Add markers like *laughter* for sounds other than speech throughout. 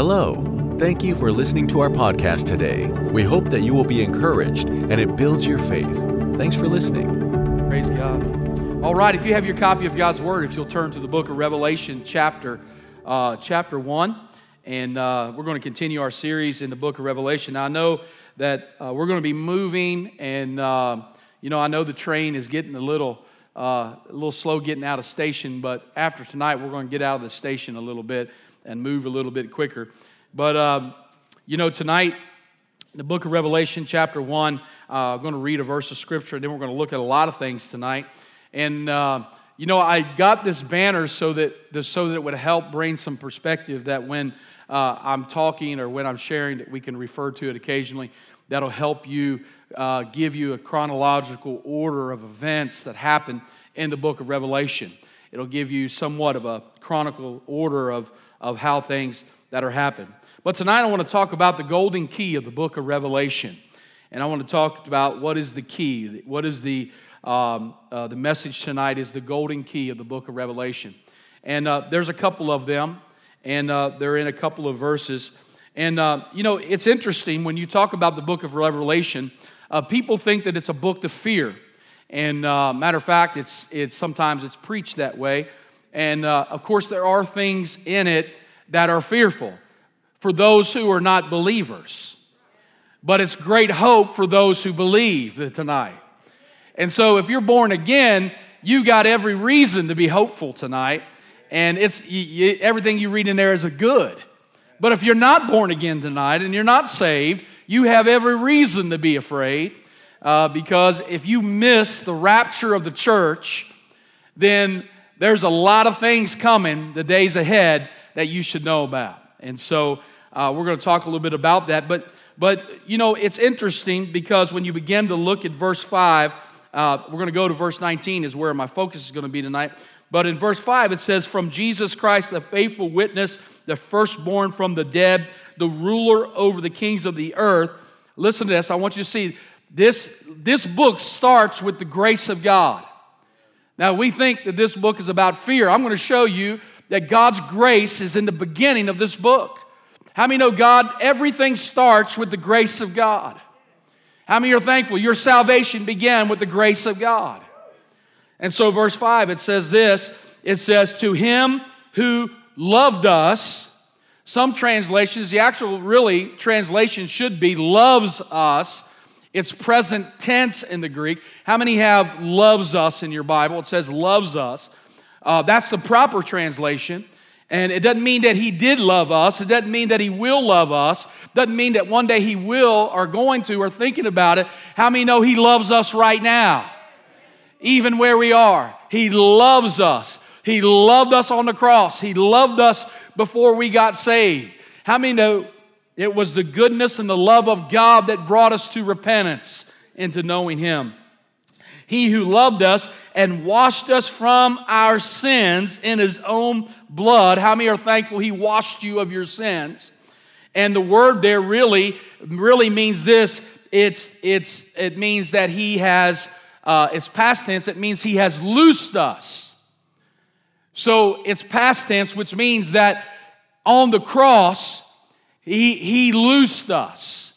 Hello. Thank you for listening to our podcast today. We hope that you will be encouraged and it builds your faith. Thanks for listening. Praise God. All right, if you have your copy of God's Word, if you'll turn to the book of Revelation, chapter, uh, chapter 1, and uh, we're going to continue our series in the book of Revelation. Now, I know that uh, we're going to be moving, and, uh, you know, I know the train is getting a little, uh, a little slow getting out of station, but after tonight, we're going to get out of the station a little bit and move a little bit quicker. But, um, you know, tonight, in the book of Revelation, chapter 1, uh, I'm going to read a verse of scripture, and then we're going to look at a lot of things tonight. And, uh, you know, I got this banner so that, so that it would help bring some perspective that when uh, I'm talking or when I'm sharing, that we can refer to it occasionally. That'll help you, uh, give you a chronological order of events that happen in the book of Revelation. It'll give you somewhat of a chronicle order of, of how things that are happening. But tonight I want to talk about the golden key of the book of Revelation. And I want to talk about what is the key. What is the, um, uh, the message tonight is the golden key of the book of Revelation. And uh, there's a couple of them, and uh, they're in a couple of verses. And, uh, you know, it's interesting when you talk about the book of Revelation, uh, people think that it's a book to fear. And uh, matter of fact, it's, it's sometimes it's preached that way. And of course, there are things in it that are fearful for those who are not believers. But it's great hope for those who believe tonight. And so if you're born again, you got every reason to be hopeful tonight. And it's you, everything you read in there is a good. But if you're not born again tonight and you're not saved, you have every reason to be afraid. Uh, because if you miss the rapture of the church, then there's a lot of things coming the days ahead that you should know about. And so uh, we're going to talk a little bit about that. But, but, you know, it's interesting because when you begin to look at verse 5, uh, we're going to go to verse 19, is where my focus is going to be tonight. But in verse 5, it says, From Jesus Christ, the faithful witness, the firstborn from the dead, the ruler over the kings of the earth. Listen to this. I want you to see this, this book starts with the grace of God. Now, we think that this book is about fear. I'm going to show you that God's grace is in the beginning of this book. How many know God? Everything starts with the grace of God. How many are thankful? Your salvation began with the grace of God. And so, verse 5, it says this it says, To him who loved us, some translations, the actual really translation should be loves us. It's present tense in the Greek. How many have loves us in your Bible? It says loves us. Uh, that's the proper translation. And it doesn't mean that he did love us. It doesn't mean that he will love us. It doesn't mean that one day he will or going to or thinking about it. How many know he loves us right now? Even where we are. He loves us. He loved us on the cross. He loved us before we got saved. How many know it was the goodness and the love of God that brought us to repentance into knowing him? He who loved us and washed us from our sins in his own blood. How many are thankful he washed you of your sins? And the word there really, really means this. It's, it's, it means that he has, uh, it's past tense, it means he has loosed us. So it's past tense, which means that on the cross, he, he loosed us.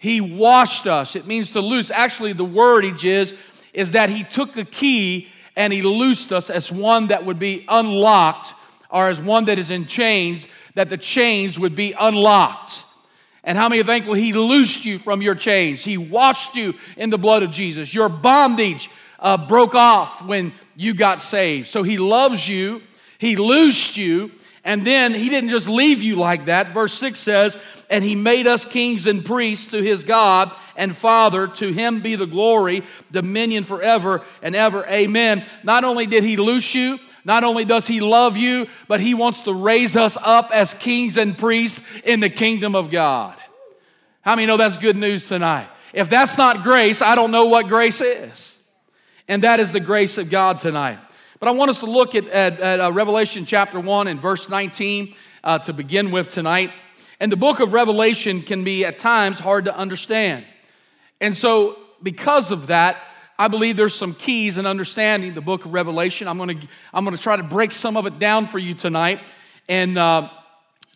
He washed us. It means to loose. Actually, the wordage is is that he took a key and he loosed us as one that would be unlocked or as one that is in chains, that the chains would be unlocked. And how many are thankful he loosed you from your chains? He washed you in the blood of Jesus. Your bondage uh, broke off when you got saved. So he loves you, he loosed you, and then he didn't just leave you like that. Verse 6 says, And he made us kings and priests to his God and Father. To him be the glory, dominion forever and ever. Amen. Not only did he loose you, not only does he love you, but he wants to raise us up as kings and priests in the kingdom of God. How many know that's good news tonight? If that's not grace, I don't know what grace is. And that is the grace of God tonight. But I want us to look at, at, at uh, Revelation chapter 1 and verse 19 uh, to begin with tonight. And the book of Revelation can be at times hard to understand. And so, because of that, I believe there's some keys in understanding the book of Revelation. I'm to I'm to try to break some of it down for you tonight. And uh,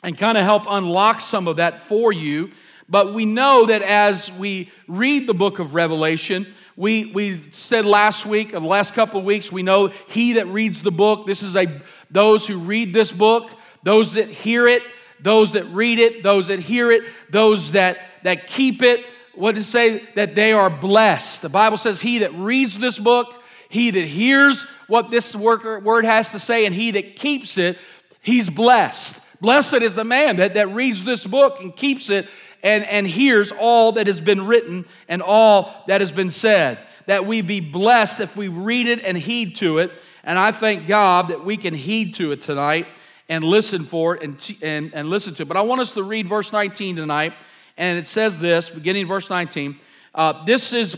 and kind of help unlock some of that for you. But we know that as we read the book of Revelation, we, we said last week, or the last couple of weeks, we know he that reads the book, this is a those who read this book, those that hear it, those that read it, those that hear it, those that, that keep it. What does it say? That they are blessed. The Bible says, He that reads this book, he that hears what this word has to say, and he that keeps it, he's blessed. Blessed is the man that, that reads this book and keeps it and, and hears all that has been written and all that has been said. That we be blessed if we read it and heed to it. And I thank God that we can heed to it tonight and listen for it and, and, and listen to it. But I want us to read verse 19 tonight. And it says this, beginning verse 19. Uh, this is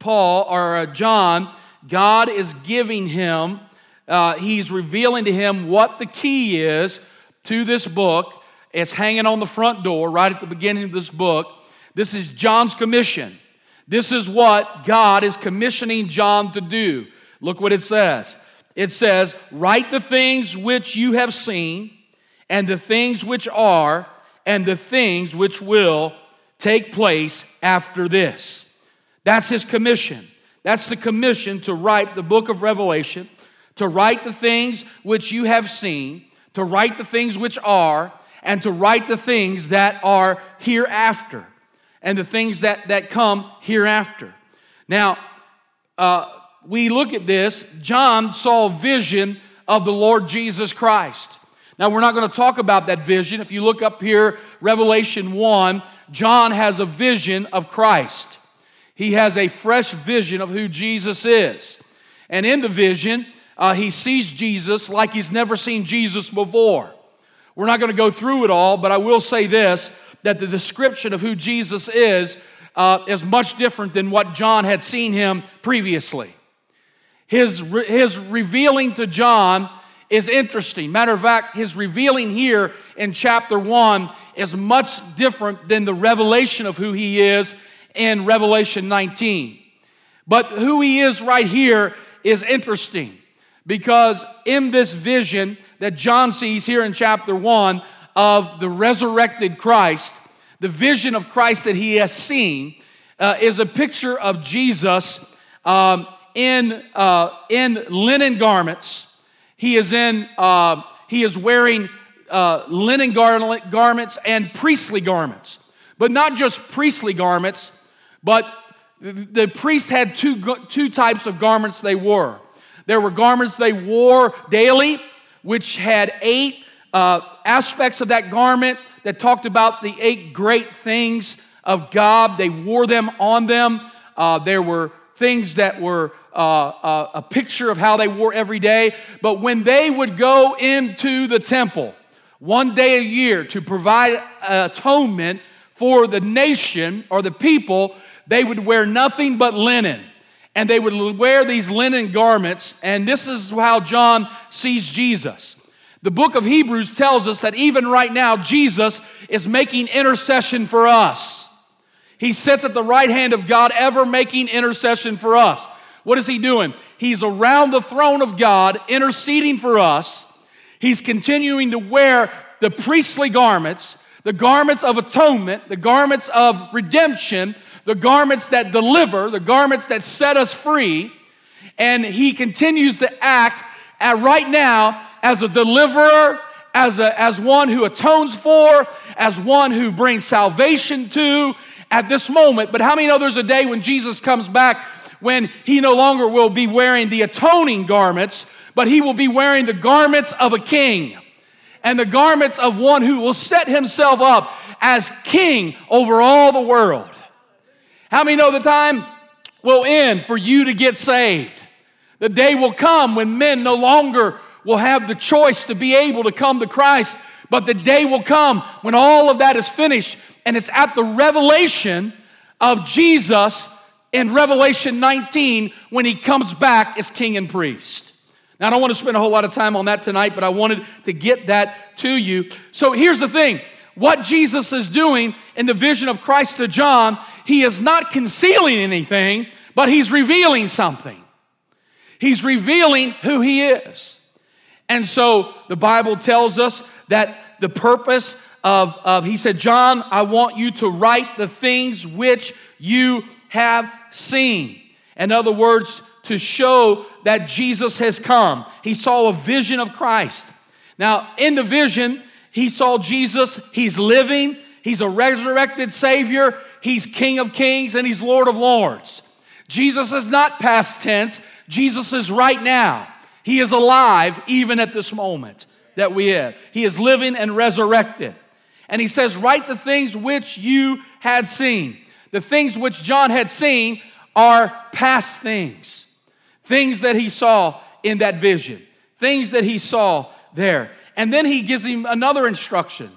Paul or uh, John. God is giving him, uh, he's revealing to him what the key is to this book. It's hanging on the front door right at the beginning of this book. This is John's commission. This is what God is commissioning John to do. Look what it says. It says, Write the things which you have seen, and the things which are, and the things which will take place after this. That's his commission. That's the commission to write the book of Revelation, to write the things which you have seen, to write the things which are, and to write the things that are hereafter, and the things that, that come hereafter. Now, uh, we look at this, John saw a vision of the Lord Jesus Christ. Now, we're not going to talk about that vision. If you look up here, Revelation 1, John has a vision of Christ. He has a fresh vision of who Jesus is. And in the vision, uh, he sees Jesus like he's never seen Jesus before. We're not going to go through it all, but I will say this that the description of who Jesus is uh, is much different than what John had seen him previously. His, his revealing to John is interesting. Matter of fact, his revealing here in chapter 1 is much different than the revelation of who he is in Revelation 19. But who he is right here is interesting because in this vision that John sees here in chapter 1 of the resurrected Christ, the vision of Christ that he has seen uh, is a picture of Jesus um, in, uh, in linen garments. He is, in, uh, he is wearing uh, linen gar- garments and priestly garments. But not just priestly garments, but the priest had two, two types of garments they wore. There were garments they wore daily, which had eight uh, aspects of that garment that talked about the eight great things of God. They wore them on them. Uh, there were things that were uh, uh, a picture of how they wore every day. But when they would go into the temple one day a year to provide atonement for the nation or the people, they would wear nothing but linen. And they would wear these linen garments. And this is how John sees Jesus. The book of Hebrews tells us that even right now, Jesus is making intercession for us. He sits at the right hand of God, ever making intercession for us. What is he doing? He's around the throne of God, interceding for us. He's continuing to wear the priestly garments, the garments of atonement, the garments of redemption, the garments that deliver, the garments that set us free. And he continues to act at right now as a deliverer, as, a, as one who atones for, as one who brings salvation to at this moment. But how many know there's a day when Jesus comes back when he no longer will be wearing the atoning garments, but he will be wearing the garments of a king and the garments of one who will set himself up as king over all the world. How many know the time will end for you to get saved? The day will come when men no longer will have the choice to be able to come to Christ, but the day will come when all of that is finished and it's at the revelation of Jesus in Revelation 19 when he comes back as king and priest. Now, I don't want to spend a whole lot of time on that tonight, but I wanted to get that to you. So here's the thing what Jesus is doing in the vision of Christ to John, he is not concealing anything, but he's revealing something. He's revealing who he is. And so the Bible tells us that the purpose of, of, he said, John, I want you to write the things which you have seen. In other words, to show that Jesus has come. He saw a vision of Christ. Now, in the vision, he saw Jesus, he's living, he's a resurrected Savior, he's King of Kings, and he's Lord of Lords. Jesus is not past tense, Jesus is right now. He is alive even at this moment that we have. He is living and resurrected. And he says, Write the things which you had seen. The things which John had seen are past things, things that he saw in that vision, things that he saw there. And then he gives him another instruction.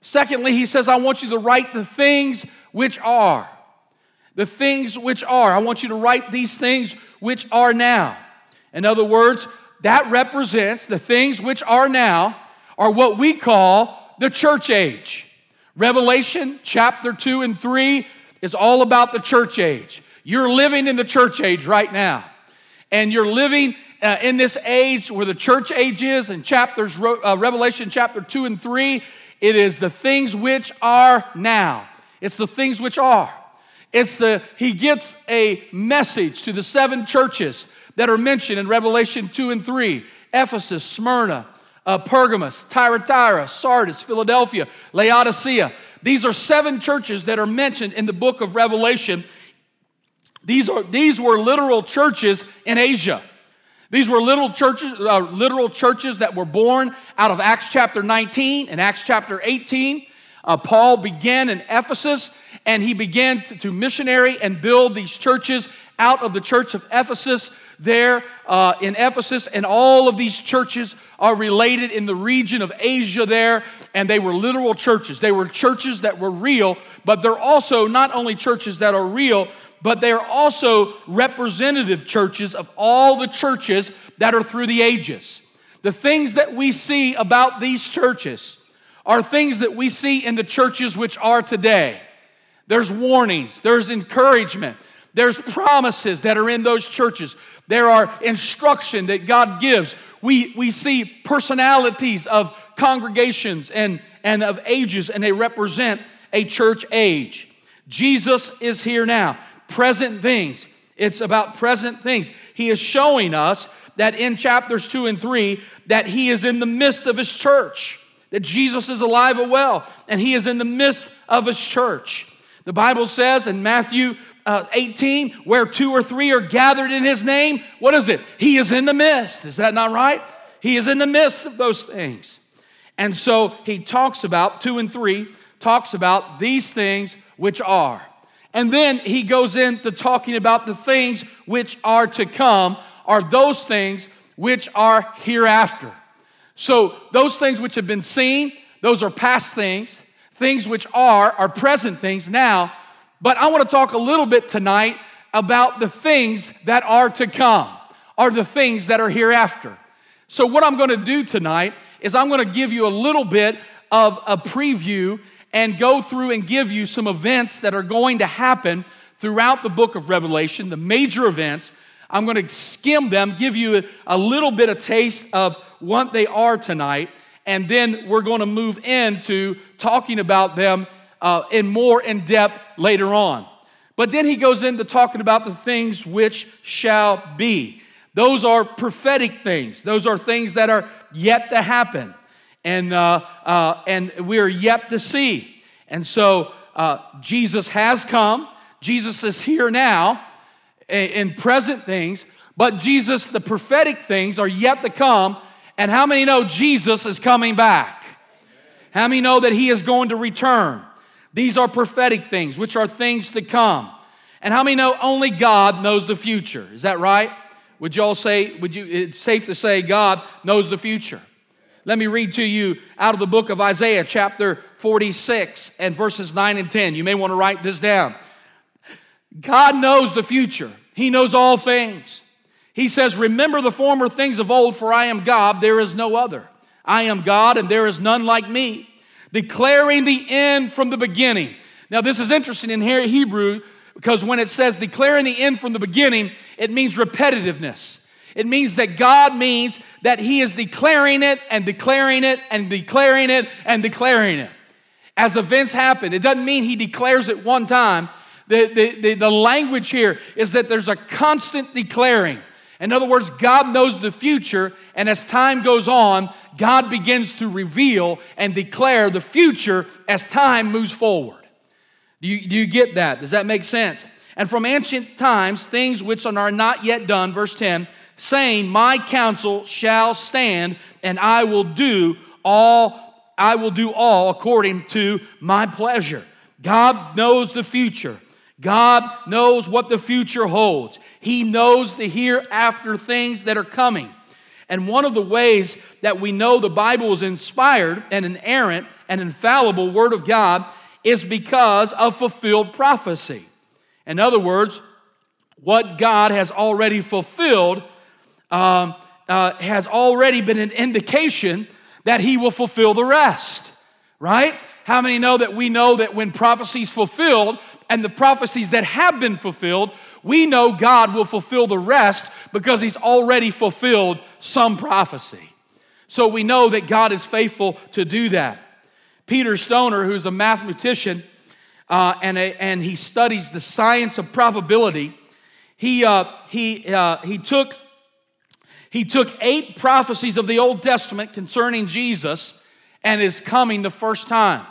Secondly, he says, I want you to write the things which are. The things which are. I want you to write these things which are now. In other words, that represents the things which are now are what we call the church age. Revelation chapter 2 and 3 is all about the church age. You're living in the church age right now. And you're living uh, in this age where the church age is in chapters uh, Revelation chapter 2 and 3, it is the things which are now. It's the things which are. It's the he gets a message to the seven churches that are mentioned in Revelation 2 and 3 Ephesus, Smyrna, uh, Pergamos, Thyatira, Sardis, Philadelphia, Laodicea. These are seven churches that are mentioned in the book of Revelation. These, are, these were literal churches in Asia. These were little churches, uh, literal churches that were born out of Acts chapter 19 and Acts chapter 18. Uh, Paul began in Ephesus and he began to, missionary and build these churches out of the church of Ephesus there uh, in Ephesus, and all of these churches are related in the region of Asia there, and they were literal churches. They were churches that were real, but they're also not only churches that are real, but they are also representative churches of all the churches that are through the ages. The things that we see about these churches are things that we see in the churches which are today. There's warnings, there's encouragement, there's promises that are in those churches. There are instruction that God gives. We, we see personalities of congregations and, and of ages, and they represent a church age. Jesus is here now. Present things. It's about present things. He is showing us that in chapters 2 and 3 that he is in the midst of his church. That Jesus is alive and well, and he is in the midst of his church. The Bible says in Matthew uh, 18, where two or three are gathered in his name, what is it? He is in the midst. Is that not right? He is in the midst of those things. And so he talks about, two and three, talks about these things which are. And then he goes into talking about the things which are to come, are those things which are hereafter. So those things which have been seen, those are past things. Things which are, are present things now. But I want to talk a little bit tonight about the things that are to come, are the things that are hereafter. So, what I'm going to do tonight is I'm going to give you a little bit of a preview and go through and give you some events that are going to happen throughout the book of Revelation, the major events. I'm going to skim them, give you a little bit of taste of what they are tonight, and then we're going to move into talking about them uh, in more in depth later on. But then he goes into talking about the things which shall be. Those are prophetic things. Those are things that are yet to happen, and uh, uh, and we are yet to see. And so uh, Jesus has come. Jesus is here now in present things, but Jesus, the prophetic things, are yet to come. And how many know Jesus is coming back? How many know that He is going to return? These are prophetic things, which are things to come. And how many know only God knows the future? Is that right? Would you all say, would you, it's safe to say God knows the future? Let me read to you out of the book of Isaiah, chapter 46, and verses 9 and 10. You may want to write this down. God knows the future, He knows all things. He says, Remember the former things of old, for I am God, there is no other. I am God, and there is none like me declaring the end from the beginning. Now, this is interesting in Hebrew because when it says declaring the end from the beginning, it means repetitiveness. It means that God means that He is declaring it and declaring it and declaring it and declaring it. As events happen, it doesn't mean He declares it one time. The, the, the, the language here is that there's a constant declaring. In other words, God knows the future, and as time goes on, God begins to reveal and declare the future as time moves forward. Do you, do you get that? Does that make sense? And from ancient times, things which are not yet done, verse 10, saying, My counsel shall stand, and I will do all, I will do all according to my pleasure. God knows the future. God knows what the future holds. He knows the hereafter things that are coming. And one of the ways that we know the Bible is inspired and inerrant and infallible Word of God is because of fulfilled prophecy. In other words, what God has already fulfilled um, uh, has already been an indication that He will fulfill the rest, right? How many know that we know that when prophecies fulfilled and the prophecies that have been fulfilled, we know God will fulfill the rest because He's already fulfilled some prophecy. So we know that God is faithful to do that. Peter Stoner, who's a mathematician uh, and, a, and he studies the science of probability, he, uh, he, uh, he, took, he took eight prophecies of the Old Testament concerning Jesus and his coming the first time.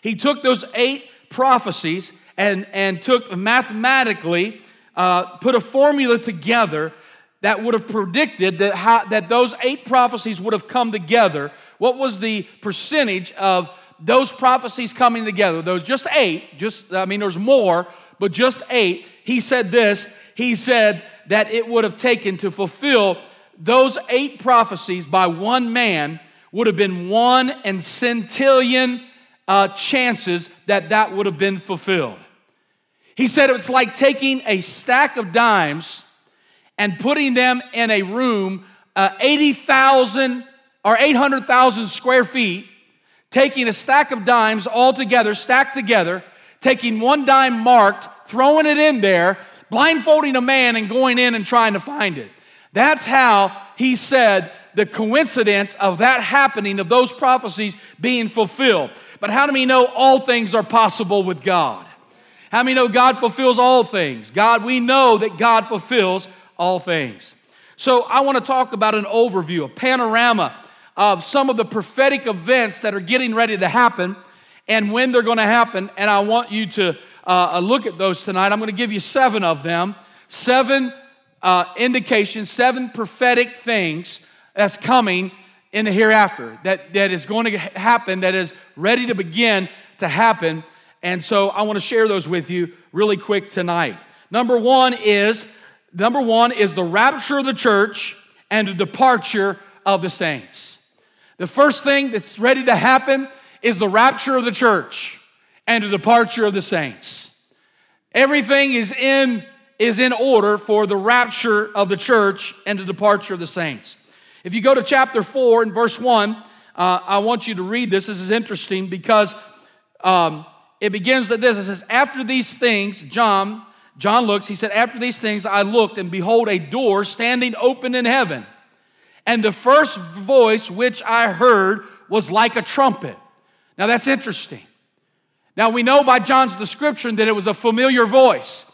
He took those eight prophecies and, and took mathematically, uh, put a formula together that would have predicted that, how, that those eight prophecies would have come together. What was the percentage of those prophecies coming together, those just eight, just, I mean, there's more, but just eight, he said this. He said that it would have taken to fulfill those eight prophecies by one man would have been one and centillion uh, chances that that would have been fulfilled. He said it's like taking a stack of dimes and putting them in a room uh, 80,000 or 800,000 square feet taking a stack of dimes all together, stacked together, taking one dime marked, throwing it in there, blindfolding a man and going in and trying to find it. That's how he said the coincidence of that happening, of those prophecies being fulfilled. But how do we know all things are possible with God? How many know God fulfills all things? God, we know that God fulfills all things. So I want to talk about an overview, a panorama of some of the prophetic events that are getting ready to happen and when they're going to happen. And I want you to uh, uh, look at those tonight. I'm going to give you seven of them, seven uh, indications, seven prophetic things that's coming in the hereafter that, that is going to happen, that is ready to begin to happen. And so I want to share those with you really quick tonight. Number one is number one is the rapture of the church and the departure of the saints. The first thing that's ready to happen is the rapture of the church and the departure of the saints. Everything is in, is in order for the rapture of the church and the departure of the saints. If you go to chapter 4 and verse 1, uh, I want you to read this. This is interesting because um, it begins at this. It says, After these things, John, John looks, he said, After these things I looked, and behold, a door standing open in heaven. And the first voice which I heard was like a trumpet. Now that's interesting. Now we know by John's description that it was a familiar voice.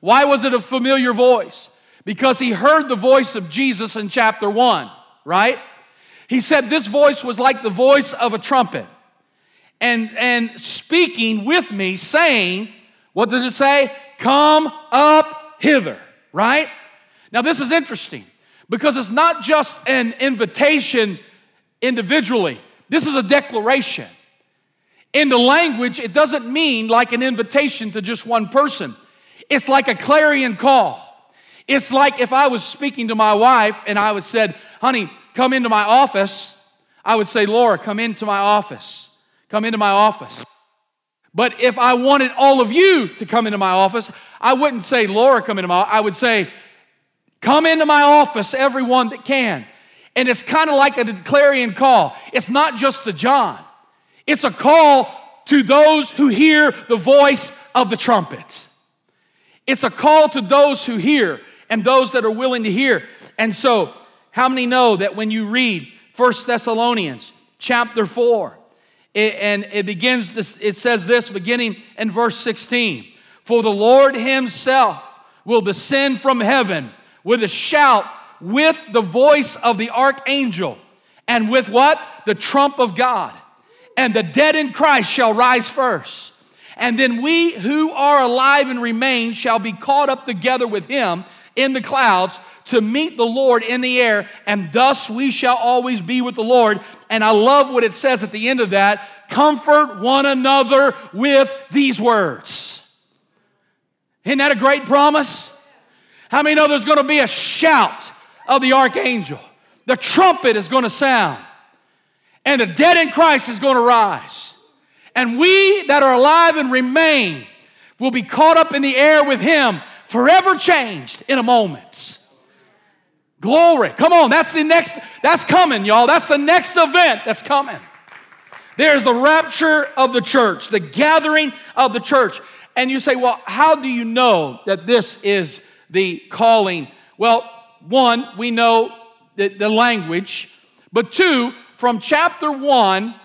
Why was it a familiar voice? Because he heard the voice of Jesus in chapter 1, right? He said this voice was like the voice of a trumpet. And, and speaking with me, saying, what did it say? Come up hither, right? Now, this is interesting because it's not just an invitation individually, this is a declaration. In the language, it doesn't mean like an invitation to just one person, it's like a clarion call. It's like if I was speaking to my wife and I would said, honey, come into my office, I would say, Laura, come into my office. Come into my office. But if I wanted all of you to come into my office, I wouldn't say, Laura, come into my I would say, Come into my office, everyone that can. And it's kind of like a clarion call. It's not just the John, it's a call to those who hear the voice of the trumpet. It's a call to those who hear and those that are willing to hear. And so, how many know that when you read First Thessalonians chapter 4, it, and it begins this, it says this beginning in verse 16 For the Lord Himself will descend from heaven with a shout, with the voice of the archangel, and with what? The trump of God. And the dead in Christ shall rise first. And then we who are alive and remain shall be caught up together with him in the clouds to meet the Lord in the air, and thus we shall always be with the Lord. And I love what it says at the end of that comfort one another with these words. Isn't that a great promise? How many know there's going to be a shout of the archangel? The trumpet is going to sound, and the dead in Christ is going to rise. And we that are alive and remain will be caught up in the air with him, forever changed in a moment. Glory. Come on, that's the next, that's coming, y'all. That's the next event that's coming. There's the rapture of the church, the gathering of the church. And you say, well, how do you know that this is the calling? Well, one, we know the, the language, but two, from chapter one,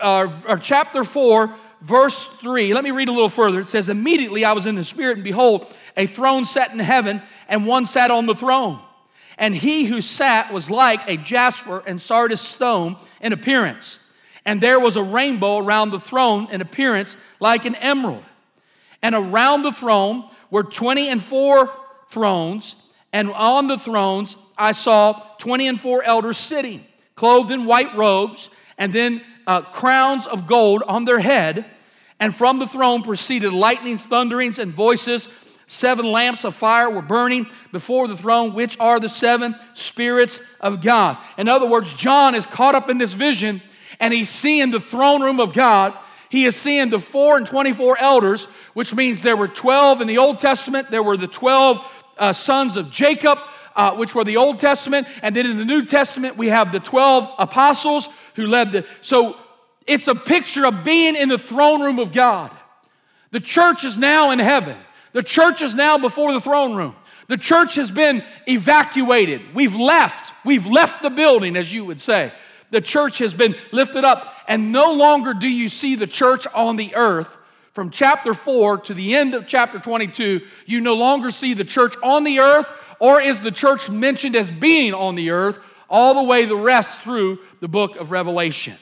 uh, or chapter four, verse three, let me read a little further. It says, Immediately I was in the Spirit, and behold, a throne sat in heaven, and one sat on the throne. And he who sat was like a jasper and sardis stone in appearance. And there was a rainbow around the throne in appearance like an emerald. And around the throne were 20 and four thrones, and on the thrones I saw 20 and four elders sitting, clothed in white robes, and then uh, crowns of gold on their head. And from the throne proceeded lightnings, thunderings, and voices Seven lamps of fire were burning before the throne, which are the seven spirits of God. In other words, John is caught up in this vision and he's seeing the throne room of God. He is seeing the four and 24 elders, which means there were 12 in the Old Testament. There were the 12 uh, sons of Jacob, uh, which were the Old Testament. And then in the New Testament, we have the 12 apostles who led the. So it's a picture of being in the throne room of God. The church is now in heaven. The church is now before the throne room. The church has been evacuated. We've left. We've left the building, as you would say. The church has been lifted up, and no longer do you see the church on the earth. From chapter 4 to the end of chapter 22, you no longer see the church on the earth, or is the church mentioned as being on the earth all the way the rest through the book of Revelation.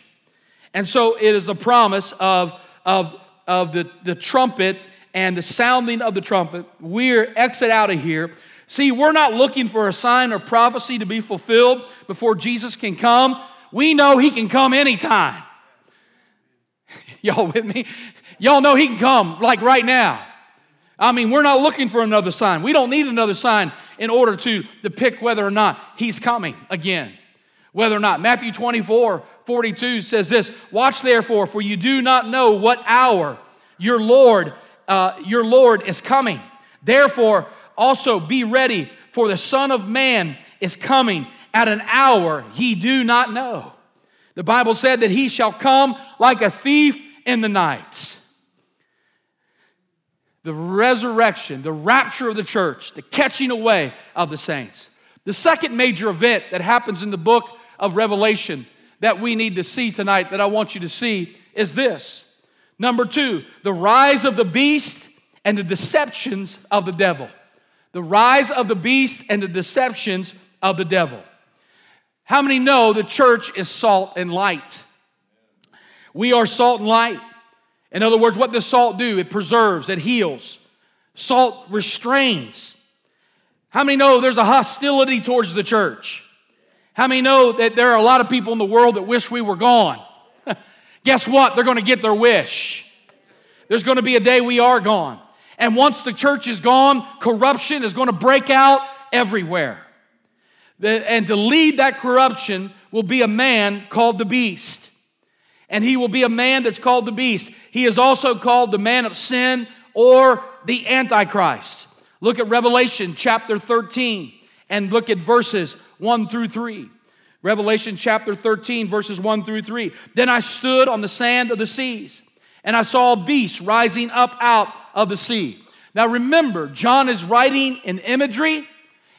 And so it is the promise of, of, of the, the trumpet and the sounding of the trumpet, we're exit out of here. See, we're not looking for a sign or prophecy to be fulfilled before Jesus can come. We know he can come anytime. *laughs* Y'all with me? Y'all know he can come like right now. I mean, we're not looking for another sign. We don't need another sign in order to depict whether or not he's coming again. Whether or not. Matthew 24, 42 says this Watch therefore, for you do not know what hour your Lord uh, your Lord is coming. Therefore, also be ready, for the Son of Man is coming at an hour ye do not know. The Bible said that he shall come like a thief in the night. The resurrection, the rapture of the church, the catching away of the saints. The second major event that happens in the book of Revelation that we need to see tonight, that I want you to see, is this Number two, the rise of the beast and the deceptions of the devil. The rise of the beast and the deceptions of the devil. How many know the church is salt and light? We are salt and light. In other words, what does salt do? It preserves, it heals. Salt restrains. How many know there's a hostility towards the church? How many know that there are a lot of people in the world that wish we were gone? *laughs* Guess what? They're going to get their wish. There's going to be a day we are gone. And once the church is gone, corruption is going to break out everywhere. And to lead that corruption will be a man called the beast. And he will be a man that's called the beast. He is also called the man of sin or the Antichrist. Look at Revelation chapter 13 and look at verses 1 through 3. Revelation chapter 13, verses 1 through 3. Then I stood on the sand of the seas, and I saw a beast rising up out of the sea. Now remember, John is writing in imagery,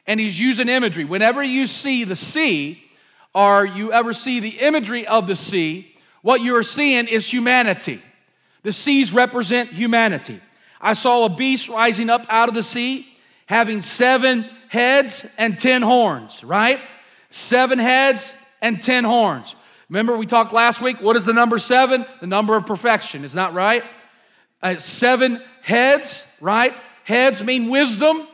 And he's using imagery. Whenever you see the sea, or you ever see the imagery of the sea, what you are seeing is humanity. The seas represent humanity. I saw a beast rising up out of the sea, having seven heads and ten horns, right? Seven heads and ten horns. Remember, we talked last week. What is the number seven? The number of perfection, is that right? Uh, seven heads, right? Heads mean wisdom.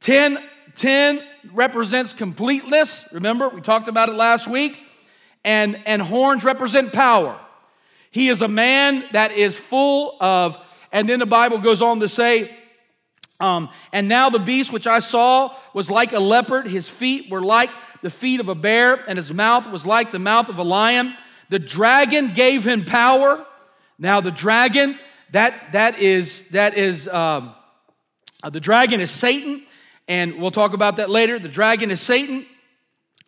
Ten, ten represents completeness. Remember, we talked about it last week. And, and horns represent power. He is a man that is full of, and then the Bible goes on to say, um, and now the beast which I saw was like a leopard. His feet were like the feet of a bear, and his mouth was like the mouth of a lion. The dragon gave him power. Now the dragon, that that is that is um, uh, the dragon is Satan, and we'll talk about that later. The dragon is Satan,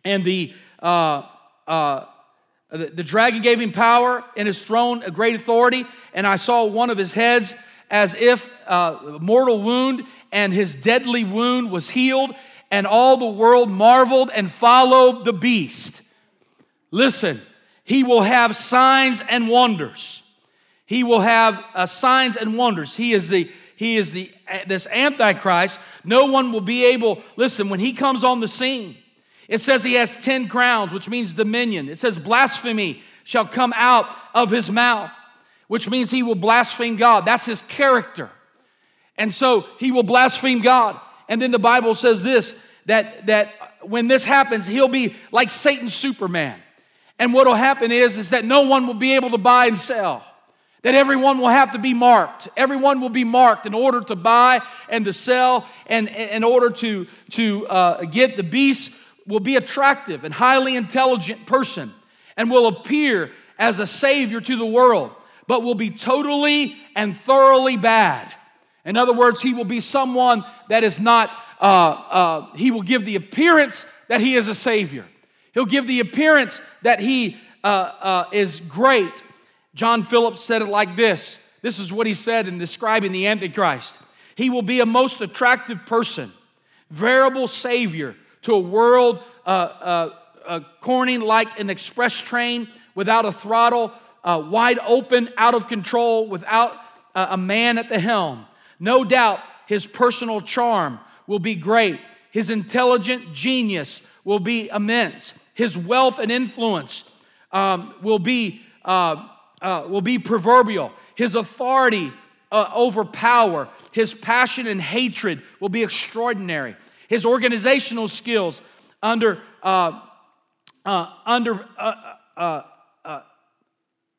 and the uh, uh, the, the dragon gave him power and his throne a great authority. And I saw one of his heads as if uh, a mortal wound, and his deadly wound was healed, and all the world marveled and followed the beast. Listen, he will have signs and wonders. He will have uh, signs and wonders. He is the he is the this antichrist. No one will be able. Listen, when he comes on the scene, it says he has 10 crowns, which means dominion. It says blasphemy shall come out of his mouth, which means he will blaspheme God. That's his character. And so he will blaspheme God. And then the Bible says this that, that when this happens, he'll be like Satan's Superman. And what will happen is, is that no one will be able to buy and sell. That everyone will have to be marked. Everyone will be marked in order to buy and to sell, and in order to, to uh, get the beast will be attractive and highly intelligent person and will appear as a savior to the world, but will be totally and thoroughly bad. In other words, he will be someone that is not, uh, uh, he will give the appearance that he is a savior. He'll give the appearance that he uh, uh is great. John Phillips said it like this this is what he said in describing the Antichrist. He will be a most attractive person, variable savior, to a world uh, uh, uh, corning like an express train without a throttle, uh, wide open, out of control, without uh, a man at the helm. No doubt his personal charm will be great. His intelligent genius will be immense. His wealth and influence um, will, be, uh, will be proverbial. His authority uh, over power, his passion and hatred will be extraordinary his organizational skills under, uh, uh, under uh, uh, uh,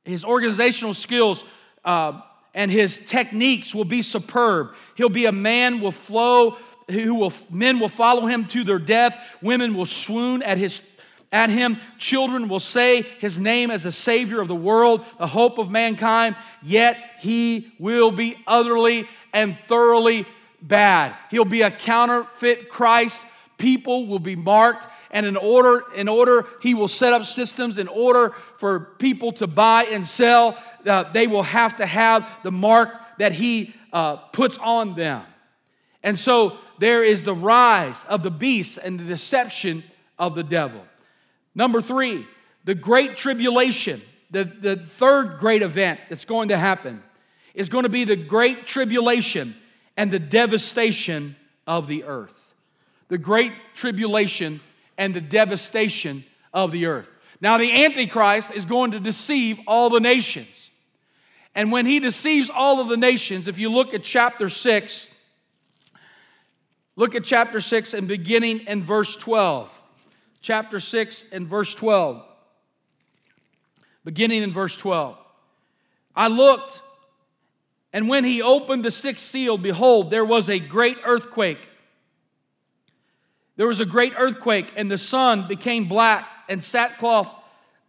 his organizational skills and his techniques will be superb. He'll be a man will flow who will men will follow him to their death. Women will swoon at his at him. Children will say his name as a savior of the world, the hope of mankind. Yet he will be utterly and thoroughly bad. He'll be a counterfeit Christ. People will be marked, and in order, in order, he will set up systems in order for people to buy and sell. Uh, they will have to have the mark that he uh, puts on them. And so there is the rise of the beast and the deception of the devil. Number three, the great tribulation, the, the third great event that's going to happen is going to be the great tribulation and the devastation of the earth. The great tribulation and the devastation of the earth. Now, the Antichrist is going to deceive all the nations. And when he deceives all of the nations, if you look at chapter 6, look at chapter 6 and beginning in verse 12. Chapter 6 and verse 12. Beginning in verse 12. I looked and when he opened the sixth seal, behold, there was a great earthquake. There was a great earthquake, and the sun became black and sackcloth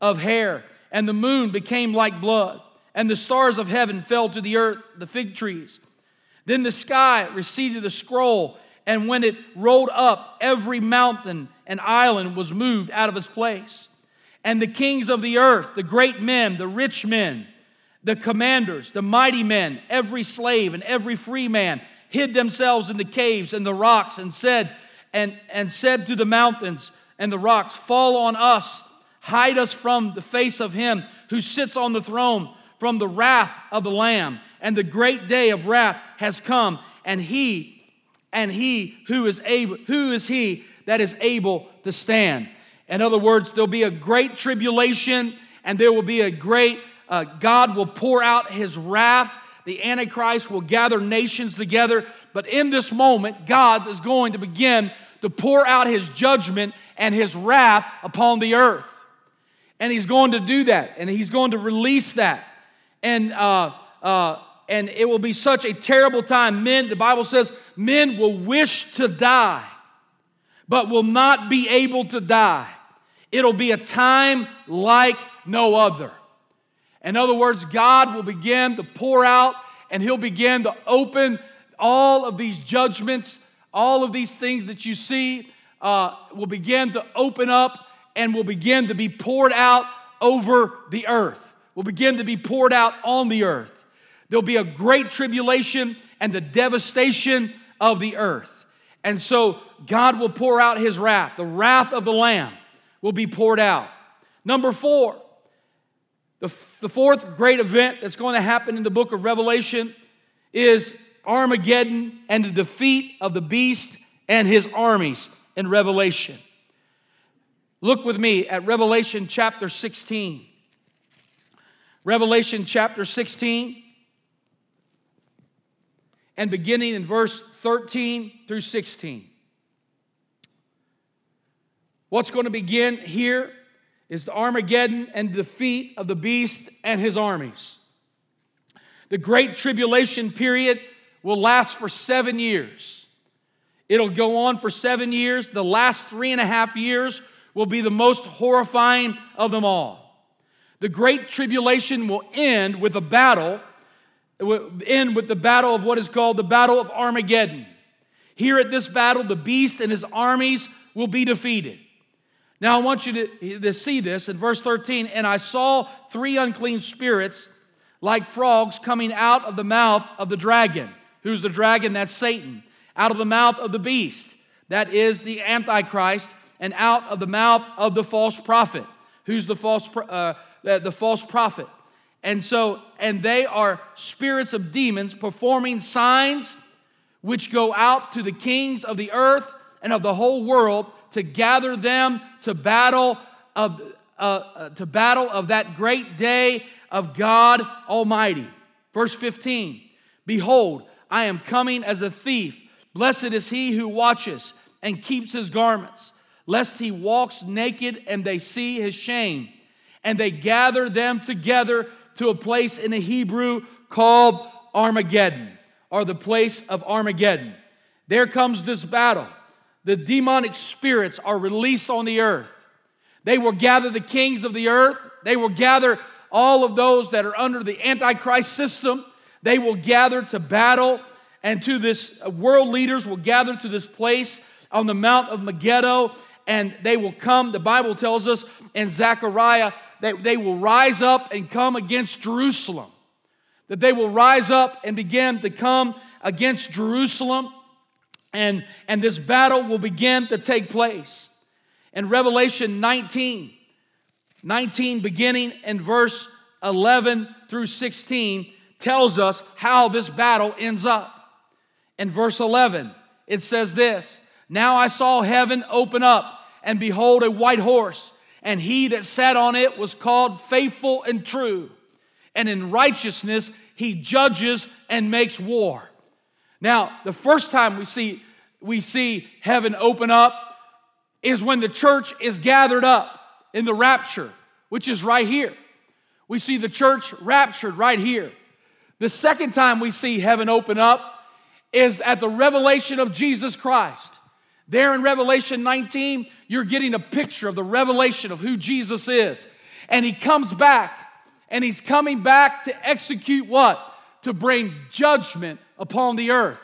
of hair, and the moon became like blood, and the stars of heaven fell to the earth, the fig trees. Then the sky receded the scroll, and when it rolled up, every mountain and island was moved out of its place. And the kings of the earth, the great men, the rich men, the commanders, the mighty men, every slave and every free man hid themselves in the caves and the rocks and said, and, and said to the mountains and the rocks, Fall on us, hide us from the face of him who sits on the throne, from the wrath of the Lamb. And the great day of wrath has come, and he, and he who is able, who is he that is able to stand? In other words, there'll be a great tribulation, and there will be a great, uh, God will pour out his wrath. The Antichrist will gather nations together. But in this moment, God is going to begin to pour out his judgment and his wrath upon the earth. And he's going to do that, and he's going to release that. And, uh, uh, and it will be such a terrible time. Men, the Bible says, men will wish to die, but will not be able to die. It'll be a time like no other. In other words, God will begin to pour out and He'll begin to open all of these judgments, all of these things that you see uh, will begin to open up and will begin to be poured out over the earth, will begin to be poured out on the earth. There'll be a great tribulation and the devastation of the earth. And so God will pour out His wrath, the wrath of the Lamb will be poured out. Number four, the, the fourth great event that's going to happen in the book of Revelation is Armageddon and the defeat of the beast and his armies in Revelation. Look with me at Revelation chapter 16. Revelation chapter 16 and beginning in verse 13 through 16. What's going to begin here is the Armageddon and defeat of the beast and his armies. The great tribulation period will last for seven years. It'll go on for seven years. The last three and a half years will be the most horrifying of them all. The great tribulation will end with a battle, end with the battle of what is called the Battle of Armageddon. Here at this battle, the beast and his armies will be defeated. Now, I want you to, to see this in verse 13. And I saw three unclean spirits like frogs coming out of the mouth of the dragon. Who's the dragon? That's Satan. Out of the mouth of the beast. That is the Antichrist. And out of the mouth of the false prophet. Who's the false, uh, the, the false prophet? And so, and they are spirits of demons performing signs which go out to the kings of the earth and of the whole world to gather them to battle of, uh, uh, to battle of that great day of God Almighty. Verse 15 Behold, I am coming as a thief. Blessed is he who watches and keeps his garments, lest he walks naked and they see his shame. And they gather them together to a place in the Hebrew called Armageddon, or the place of Armageddon. There comes this battle the demonic spirits are released on the earth. They will gather the kings of the earth. They will gather all of those that are under the Antichrist system. They will gather to battle, and to this uh, world leaders will gather to this place on the Mount of Megiddo, and they will come. The Bible tells us in Zechariah that they will rise up and come against Jerusalem. That they will rise up and begin to come against Jerusalem and, and this battle will begin to take place. In Revelation 19, 19, beginning in verse 11 through 16, tells us how this battle ends up. In verse 11, it says this Now I saw heaven open up, and behold, a white horse, and he that sat on it was called faithful and true. And in righteousness he judges and makes war. Now, the first time we see we see heaven open up is when the church is gathered up in the rapture, which is right here. We see the church raptured right here. The second time we see heaven open up is at the revelation of Jesus Christ. There in Revelation 19, you're getting a picture of the revelation of who Jesus is. And he comes back, and he's coming back to execute what? To bring judgment upon the earth.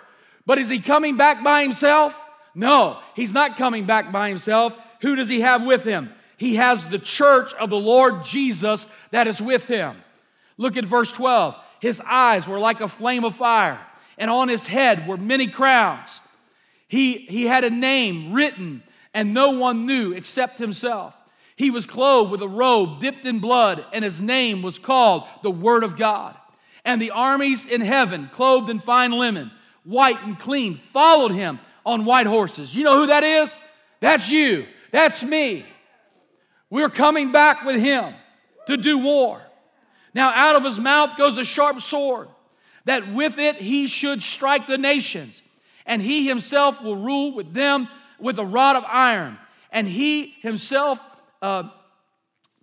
But is he coming back by himself? No, he's not coming back by himself. Who does he have with him? He has the church of the Lord Jesus that is with him. Look at verse 12. His eyes were like a flame of fire, and on his head were many crowns. He, he had a name written, and no one knew except himself. He was clothed with a robe dipped in blood, and his name was called the Word of God. And the armies in heaven, clothed in fine linen, white and clean, followed him on white horses. You know who that is? That's you. That's me. We're coming back with him to do war. Now, out of his mouth goes a sharp sword, that with it he should strike the nations, and he himself will rule with them with a rod of iron. And he himself uh,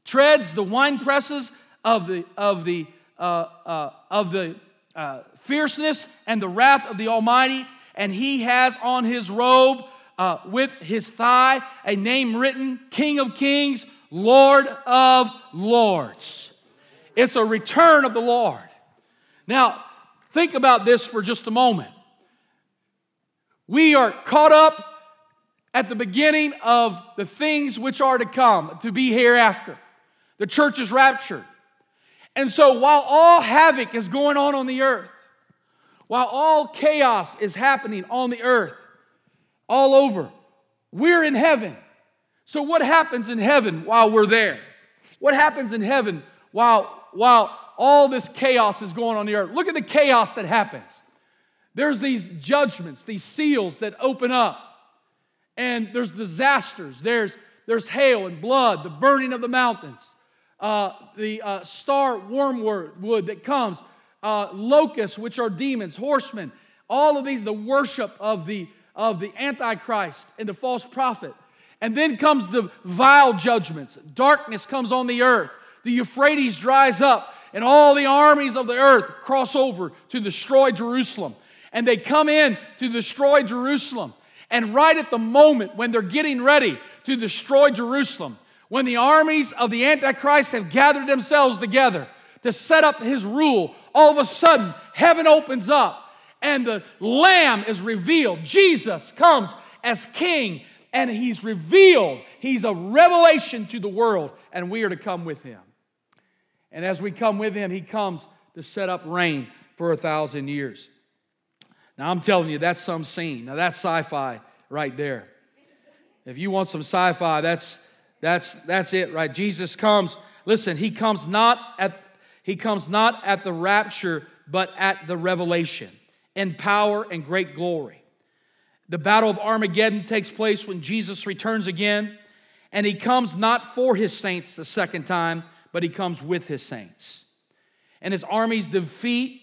treads the wine presses of the, of the, uh, uh, of the uh, fierceness and the wrath of the Almighty. And he has on his robe uh, with his thigh a name written King of Kings, Lord of Lords. It's a return of the Lord. Now, think about this for just a moment. We are caught up at the beginning of the things which are to come, to be hereafter. The church is raptured. And so, while all havoc is going on on the earth, while all chaos is happening on the earth, all over, we're in heaven. So, what happens in heaven while we're there? What happens in heaven while while all this chaos is going on the earth. Look at the chaos that happens. There's these judgments, these seals that open up, and there's disasters. There's, there's hail and blood, the burning of the mountains, uh, the uh, star wormwood that comes, uh, locusts, which are demons, horsemen, all of these, the worship of the, of the Antichrist and the false prophet. And then comes the vial judgments. Darkness comes on the earth the Euphrates dries up, and all the armies of the earth cross over to destroy Jerusalem. And they come in to destroy Jerusalem. And right at the moment when they're getting ready to destroy Jerusalem, when the armies of the Antichrist have gathered themselves together to set up his rule, all of a sudden heaven opens up and the Lamb is revealed. Jesus comes as King and he's revealed. He's a revelation to the world, and we are to come with him. And as we come with him, he comes to set up reign for a thousand years. Now, I'm telling you, that's some scene. Now, that's sci fi right there. If you want some sci fi, that's, that's, that's it, right? Jesus comes, listen, he comes not at he comes not at the rapture, but at the revelation in power and great glory. The battle of Armageddon takes place when Jesus returns again, and he comes not for his saints the second time, but he comes with his saints. And his armies defeat,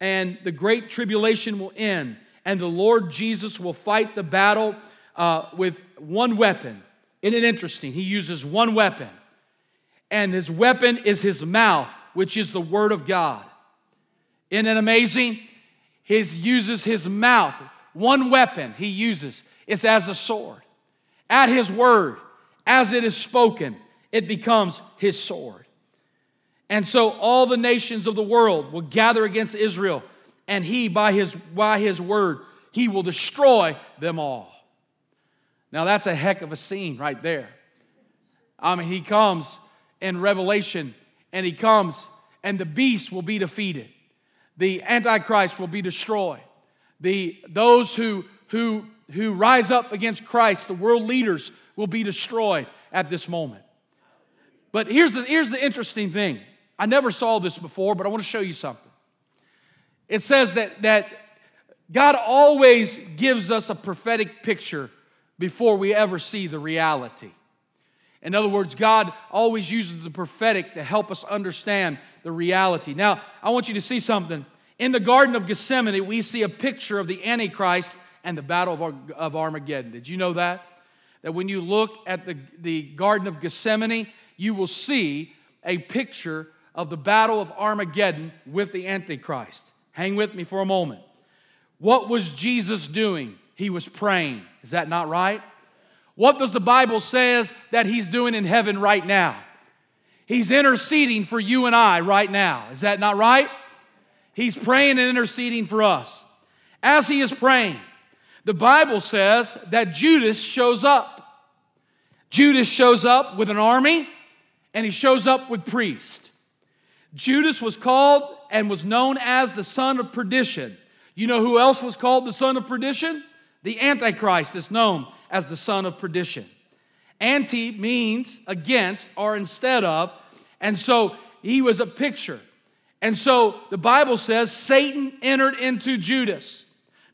and the great tribulation will end. And the Lord Jesus will fight the battle uh, with one weapon. Isn't it interesting? He uses one weapon, and his weapon is his mouth, which is the word of God. Isn't it amazing? He uses his mouth, one weapon he uses. It's as a sword. At his word, as it is spoken, it becomes his sword. And so all the nations of the world will gather against Israel, and he, by his, by his word, he will destroy them all. Now, that's a heck of a scene right there. I mean, he comes in Revelation, and he comes, and the beast will be defeated. The Antichrist will be destroyed. The, those who, who, who rise up against Christ, the world leaders, will be destroyed at this moment. But here's the, here's the interesting thing I never saw this before, but I want to show you something. It says that, that God always gives us a prophetic picture before we ever see the reality. In other words, God always uses the prophetic to help us understand the reality. Now, I want you to see something. In the Garden of Gethsemane, we see a picture of the Antichrist and the Battle of, Armageddon. Did you know that? That when you look at the, the Garden of Gethsemane, you will see a picture of the battle of Armageddon with the Antichrist. Hang with me for a moment. What was Jesus doing? He was praying. Is that not right? What does the Bible says that he's doing in heaven right now? He's interceding for you and I right now. Is that not right? He's praying and interceding for us. As he is praying, the Bible says that Judas shows up. Judas shows up with an army and he shows up with priests. Judas was called and was known as the son of perdition. You know who else was called the son of perdition? The Antichrist is known as the son of perdition. Anti means against or instead of, and so he was a picture. And so the Bible says Satan entered into Judas.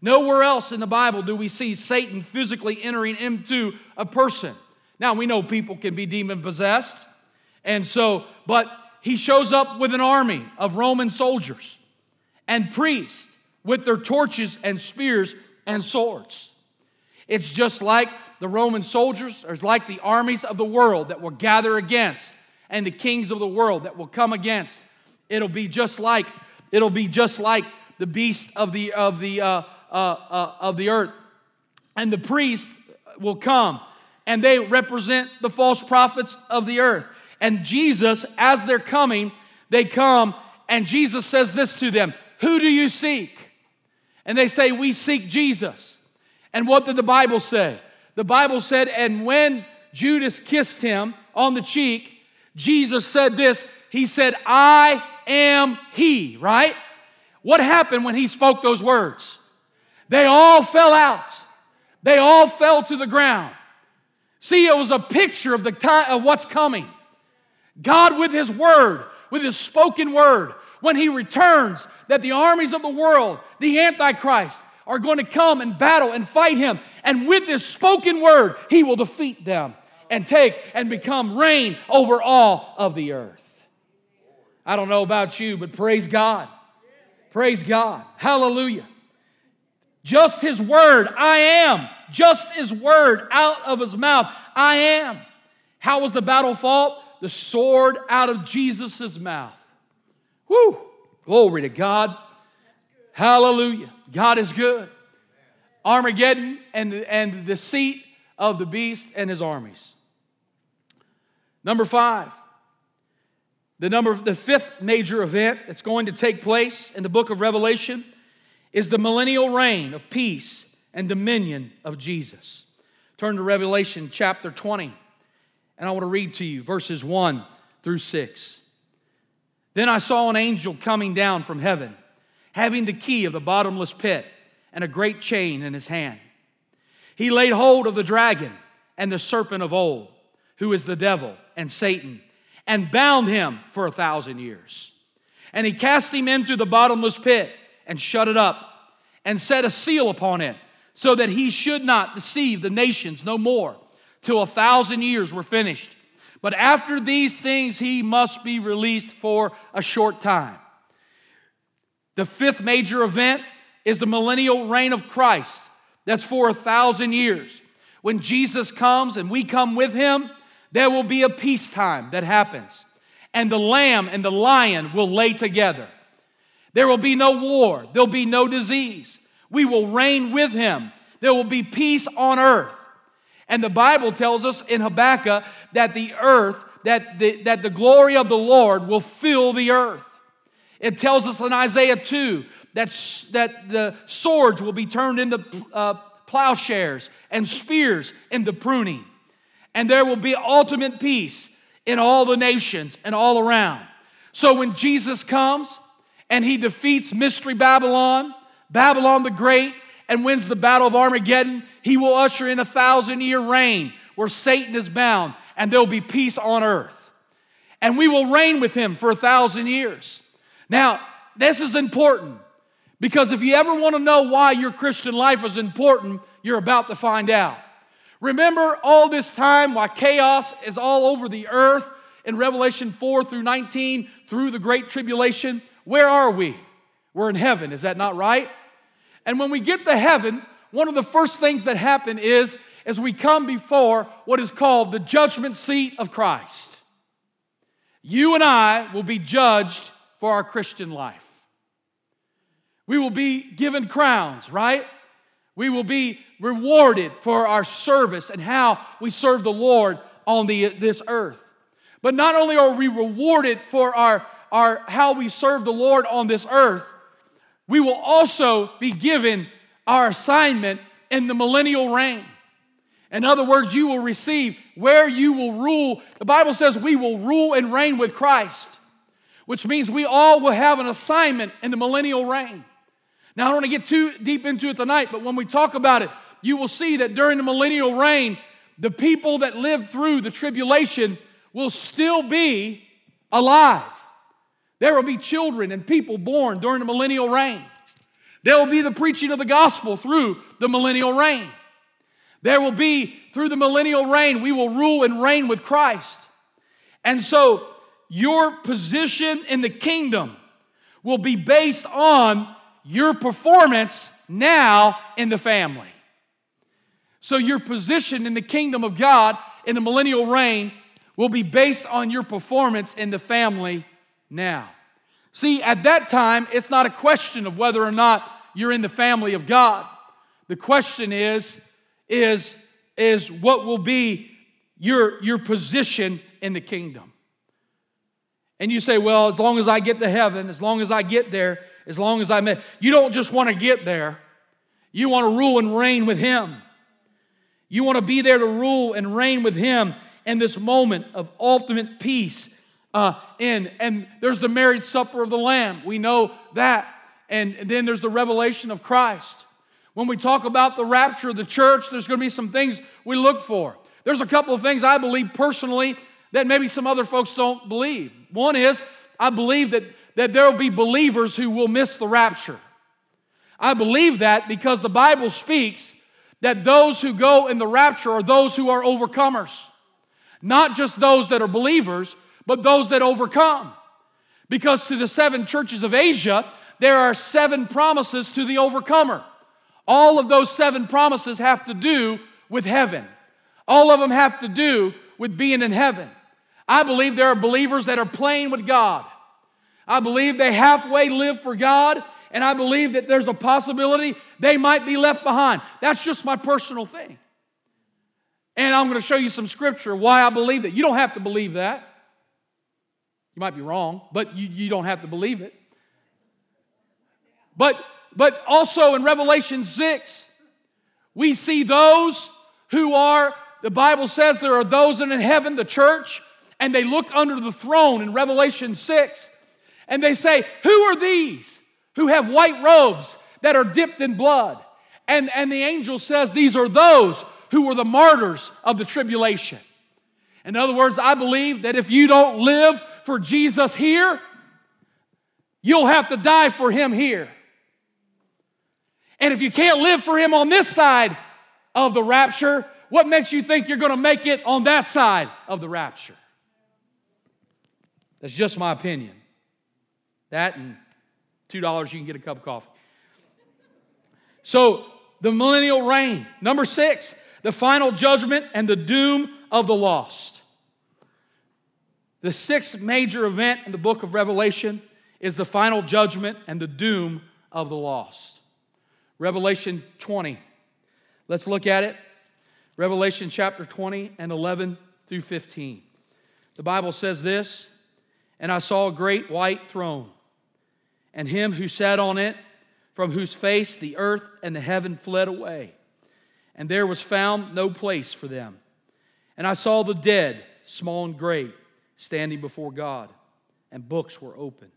Nowhere else in the Bible do we see Satan physically entering into a person. Now we know people can be demon possessed, and so, but he shows up with an army of Roman soldiers and priests with their torches and spears and swords. It's just like the Roman soldiers, or like the armies of the world that will gather against, and the kings of the world that will come against. It'll be just like it'll be just like the beast of the of the uh, uh, uh, of the earth, and the priest will come, and they represent the false prophets of the earth. And Jesus, as they're coming, they come, and Jesus says this to them: "Who do you seek?" And they say, "We seek Jesus." And what did the Bible say? The Bible said, and when Judas kissed him on the cheek, Jesus said this He said, I am He, right? What happened when He spoke those words? They all fell out, they all fell to the ground. See, it was a picture of, the of what's coming. God, with His word, with His spoken word, when He returns, that the armies of the world, the Antichrist, are going to come and battle and fight him. And with his spoken word, he will defeat them and take and become reign over all of the earth. I don't know about you, but praise God. Praise God. Hallelujah. Just his word, I am. Just his word out of his mouth, I am. How was the battle fought? The sword out of Jesus' mouth. Whoo! Glory to God. Hallelujah. God is good. Armageddon and, and the seat of the beast and his armies. Number five, the number the fifth major event that's going to take place in the book of Revelation is the millennial reign of peace and dominion of Jesus. Turn to Revelation chapter 20, and I want to read to you verses 1 through 6. Then I saw an angel coming down from heaven, having the key of the bottomless pit and a great chain in his hand. He laid hold of the dragon and the serpent of old, who is the devil and Satan, and bound him for a thousand years. And he cast him into the bottomless pit and shut it up, and set a seal upon it, so that he should not deceive the nations no more, till a thousand years were finished. But after these things, he must be released for a short time. The fifth major event is the millennial reign of Christ. That's for a thousand years. When Jesus comes and we come with him, there will be a peacetime that happens. And the lamb and the lion will lay together. There will be no war, there'll be no disease. We will reign with him. There will be peace on earth. And the Bible tells us in Habakkuk that the earth, that the, that the glory of the Lord will fill the earth. It tells us in Isaiah 2 that, that the swords will be turned into uh, plowshares and spears into pruning. And there will be ultimate peace in all the nations and all around. So when Jesus comes and he defeats Mystery Babylon, Babylon the Great, and wins the Battle of Armageddon, he will usher in a thousand year reign where Satan is bound and there will be peace on earth. And we will reign with him for a thousand years. Now, this is important because if you ever want to know why your Christian life is important, you're about to find out. Remember all this time why chaos is all over the earth in Revelation 4 through 19 through the Great Tribulation? Where are we? We're in heaven, is that not right? And when we get to heaven, one of the first things that happen is as we come before what is called the judgment seat of Christ. You and I will be judged for our Christian life. We will be given crowns, right? We will be rewarded for our service and how we serve the Lord on the, this earth. But not only are we rewarded for our, our how we serve the Lord on this earth, we will also be given our assignment in the millennial reign. In other words, you will receive where you will rule. The Bible says we will rule and reign with Christ, which means we all will have an assignment in the millennial reign. Now, I don't want to get too deep into it tonight, but when we talk about it, you will see that during the millennial reign, the people that lived through the tribulation will still be alive. There will be children and people born during the millennial reign. There will be the preaching of the gospel through the millennial reign. There will be, through the millennial reign, we will rule and reign with Christ. And so, your position in the kingdom will be based on your performance now in the family. So, your position in the kingdom of God in the millennial reign will be based on your performance in the family now. See, at that time, it's not a question of whether or not you're in the family of God. The question is, is, is what will be your, your position in the kingdom. And you say, well, as long as I get to heaven, as long as I get there, as long as I met, you don't just want to get there. You want to rule and reign with Him. You want to be there to rule and reign with Him in this moment of ultimate peace. Uh, and, and there's the marriage supper of the Lamb. We know that. And then there's the revelation of Christ. When we talk about the rapture of the church, there's going to be some things we look for. There's a couple of things I believe personally that maybe some other folks don't believe. One is, I believe that, that there will be believers who will miss the rapture. I believe that because the Bible speaks that those who go in the rapture are those who are overcomers. Not just those that are believers, but those that overcome. Because to the seven churches of Asia, there are seven promises to the overcomer. All of those seven promises have to do with heaven. All of them have to do with being in heaven. I believe there are believers that are playing with God. I believe they halfway live for God, and I believe that there's a possibility they might be left behind. That's just my personal thing. And I'm going to show you some scripture why I believe that. You don't have to believe that. You might be wrong, but you, you don't have to believe it. But, but also in Revelation 6, we see those who are, the Bible says there are those in heaven, the church, and they look under the throne in Revelation 6, and they say, Who are these who have white robes that are dipped in blood? And, and the angel says, These are those who were the martyrs of the tribulation. In other words, I believe that if you don't live for Jesus here, you'll have to die for him here. And if you can't live for him on this side of the rapture, what makes you think you're going to make it on that side of the rapture? That's just my opinion. That and $2 you can get a cup of coffee. So, the millennial reign. Number six, the final judgment and the doom of the lost. The sixth major event in the book of Revelation is the final judgment and the doom of the lost. Revelation 20. Let's look at it. Revelation chapter 20 and 11 through 15. The Bible says this And I saw a great white throne, and him who sat on it, from whose face the earth and the heaven fled away, and there was found no place for them. And I saw the dead, small and great, standing before God, and books were open.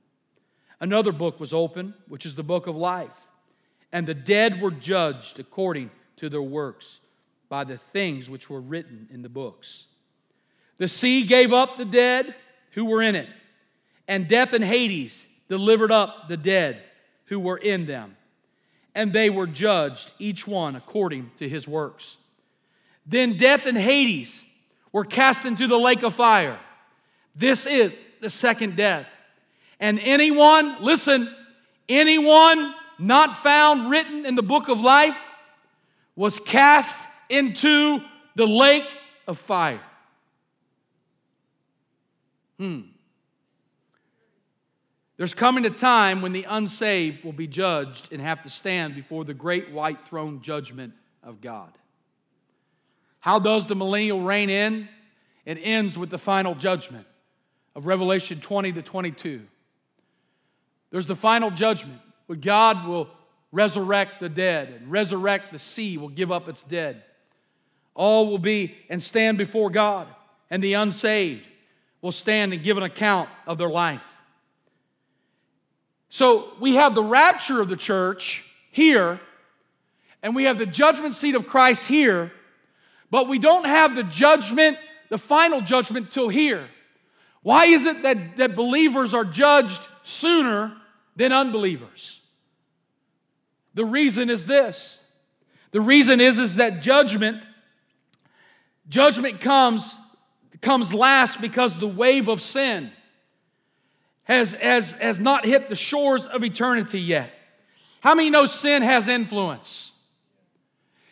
Another book was open, which is the book of life, and the dead were judged according to their works by the things which were written in the books. The sea gave up the dead who were in it, and death and Hades delivered up the dead who were in them. And they were judged, each one according to his works. Then death and Hades were cast into the lake of fire. This is the second death. And anyone, listen, anyone not found written in the book of life was cast into the lake of fire. Hmm. There's coming a time when the unsaved will be judged and have to stand before the great white throne judgment of God. How does the millennial reign end? It ends with the final judgment of Revelation 20 to 22. There's the final judgment where God will resurrect the dead and resurrect the sea will give up its dead. All will be and stand before God, and the unsaved will stand and give an account of their life. So we have the rapture of the church here, and we have the judgment seat of Christ here, but we don't have the judgment, the final judgment, till here. Why is it that, that believers are judged sooner than unbelievers? The reason is this. The reason is, is that judgment, judgment comes, comes last because the wave of sin has, has, has not hit the shores of eternity yet. How many know sin has influence?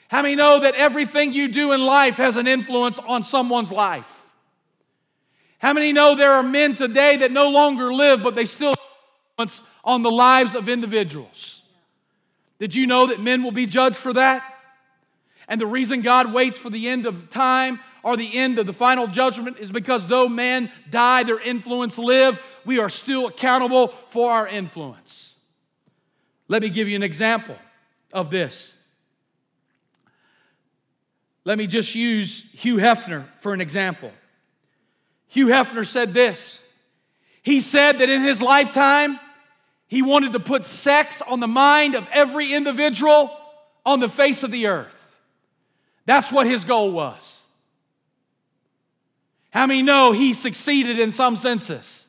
How many know that everything you do in life has an influence on someone's life? How many know there are men today that no longer live, but they still influence on the lives of individuals? Did you know that men will be judged for that? And the reason God waits for the end of time or the end of the final judgment is because though men die, their influence live, we are still accountable for our influence. Let me give you an example of this. Let me just use Hugh Hefner for an example. Hugh Hefner said this He said that in his lifetime, he wanted to put sex on the mind of every individual on the face of the earth. That's what his goal was. How many know he succeeded in some senses?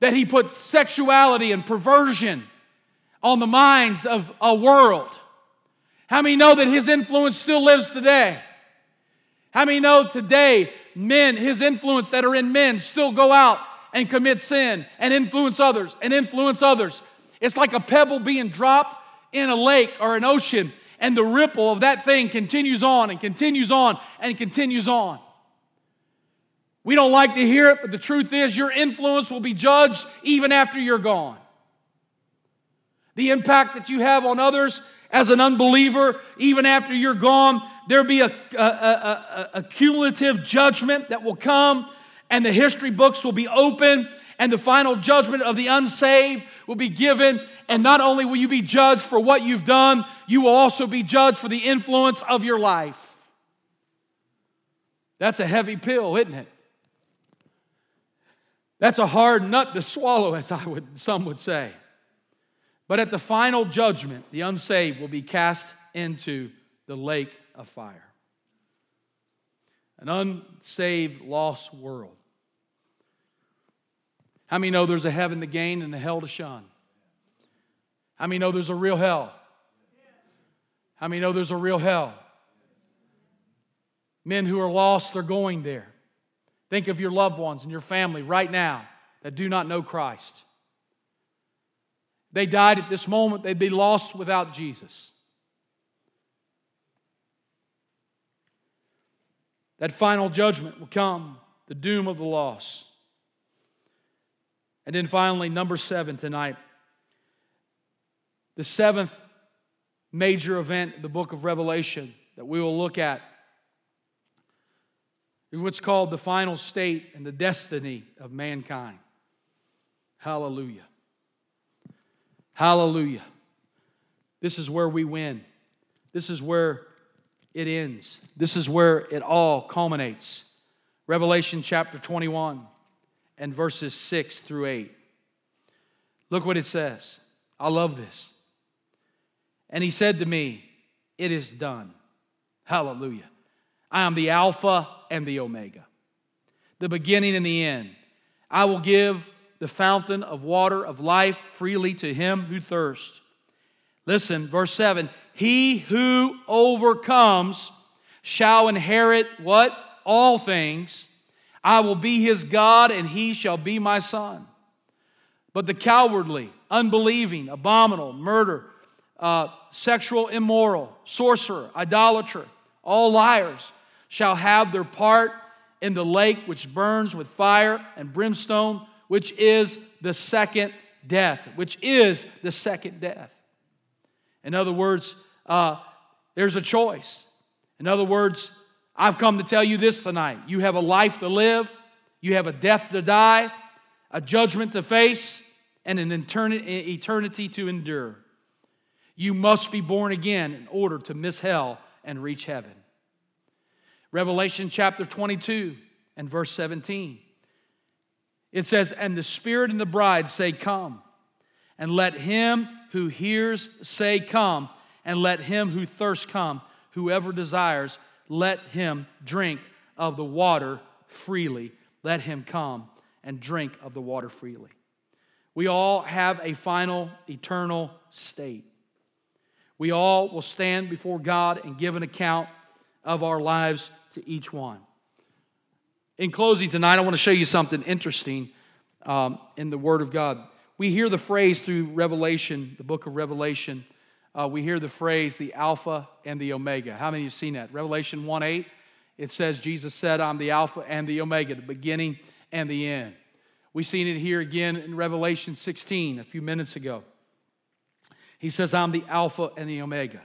That he put sexuality and perversion on the minds of a world. How many know that his influence still lives today? How many know today men, his influence that are in men, still go out and commit sin and influence others and influence others? It's like a pebble being dropped in a lake or an ocean, and the ripple of that thing continues on and continues on and continues on. We don't like to hear it, but the truth is, your influence will be judged even after you're gone. The impact that you have on others as an unbeliever, even after you're gone, there'll be a, a, a, a, cumulative judgment that will come, and the history books will be open, and the final judgment of the unsaved will be given. And not only will you be judged for what you've done, you will also be judged for the influence of your life. That's a heavy pill, isn't it? That's a hard nut to swallow, as I would, some would say. But at the final judgment, the unsaved will be cast into the lake of fire. An unsaved, lost world. How many know there's a heaven to gain and a hell to shun? How many know there's a real hell? How many know there's a real hell? Men who are lost, they're going there. Think of your loved ones and your family right now that do not know Christ. They died at this moment, they'd be lost without Jesus. That final judgment will come, the doom of the lost. And then finally, number seven tonight. The seventh major event in the book of Revelation that we will look at is what's called the final state and the destiny of mankind. Hallelujah. Hallelujah. This is where we win. This is where it ends. This is where it all culminates. Revelation chapter 21 and verses 6 through 8. Look what it says. I love this. And he said to me, It is done. Hallelujah. I am the Alpha and the Omega, the beginning and the end. I will give the fountain of water of life freely to him who thirsts. Listen, verse 7 He who overcomes shall inherit what? All things. I will be his God, and he shall be my son. But the cowardly, unbelieving, abominable, murder, uh, sexual immoral, sorcerer, idolater, all liars, shall have their part in the lake which burns with fire and brimstone, which is the second death, which is the second death. In other words, uh, there's a choice. In other words, I've come to tell you this tonight. You have a life to live, you have a death to die, a judgment to face, and an eternity to endure. You must be born again in order to miss hell and reach heaven. Revelation chapter 22 and verse 17. It says, And the Spirit and the bride say, Come. And let him who hears say, Come. and let him who thirsts come. Whoever desires, let him drink of the water freely. Let him come and drink of the water freely. We all have a final eternal state. We all will stand before God and give an account of our lives to each one. In closing tonight, I want to show you something interesting um, in the Word of God. We hear the phrase through Revelation, the book of Revelation. Uh, we hear the phrase the Alpha and the Omega. How many of you have seen that? Revelation 1 8, it says, Jesus said, I'm the Alpha and the Omega, the beginning and the end. We've seen it here again in Revelation 16 a few minutes ago. He says, I'm the Alpha and the Omega.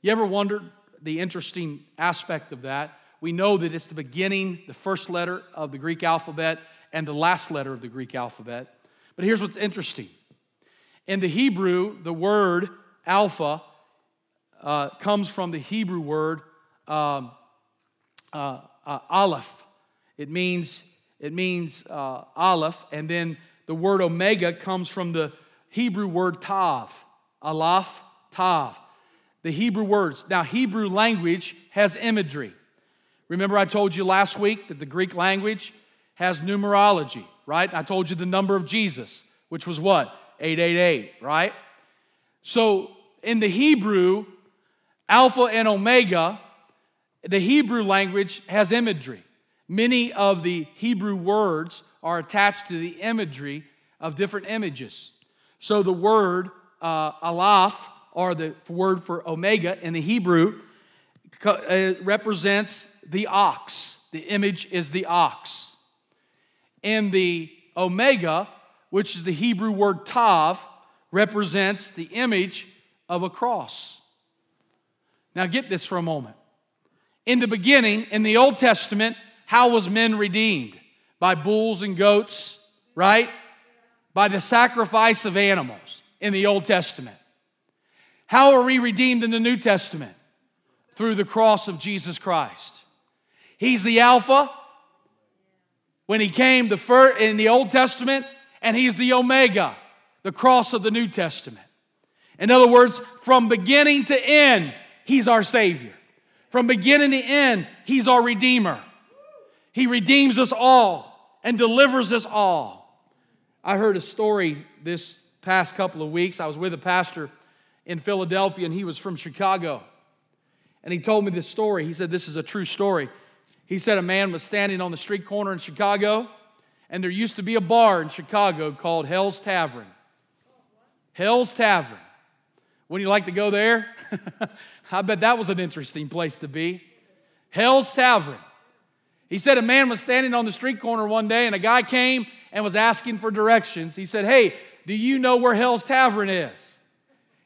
You ever wondered the interesting aspect of that? We know that it's the beginning, the first letter of the Greek alphabet, and the last letter of the Greek alphabet. But here's what's interesting. In the Hebrew, the word alpha uh, comes from the Hebrew word um, uh, uh, aleph. It means, it means uh, aleph, and then the word omega comes from the Hebrew word tav. Aleph, tav. The Hebrew words. Now, Hebrew language has imagery. Remember, I told you last week that the Greek language has numerology, right? I told you the number of Jesus, which was what? 888, right? So, in the Hebrew, Alpha and Omega, the Hebrew language has imagery. Many of the Hebrew words are attached to the imagery of different images. So, the word uh, Aleph, or the word for Omega in the Hebrew, uh, represents the ox. The image is the ox. And the omega, which is the Hebrew word tav, represents the image of a cross. Now get this for a moment. In the beginning, in the Old Testament, how was men redeemed? By bulls and goats, right? By the sacrifice of animals in the Old Testament. How are we redeemed in the New Testament? Through the cross of Jesus Christ. He's the Alpha when he came the first in the Old Testament, and he's the Omega, the cross of the New Testament. In other words, from beginning to end, he's our Savior. From beginning to end, he's our Redeemer. He redeems us all and delivers us all. I heard a story this past couple of weeks. I was with a pastor in Philadelphia, and he was from Chicago. And he told me this story. He said, This is a true story. He said a man was standing on the street corner in Chicago, and there used to be a bar in Chicago called Hell's Tavern. Hell's Tavern. Wouldn't you like to go there? *laughs* I bet that was an interesting place to be. Hell's Tavern. He said a man was standing on the street corner one day, and a guy came and was asking for directions. He said, Hey, do you know where Hell's Tavern is?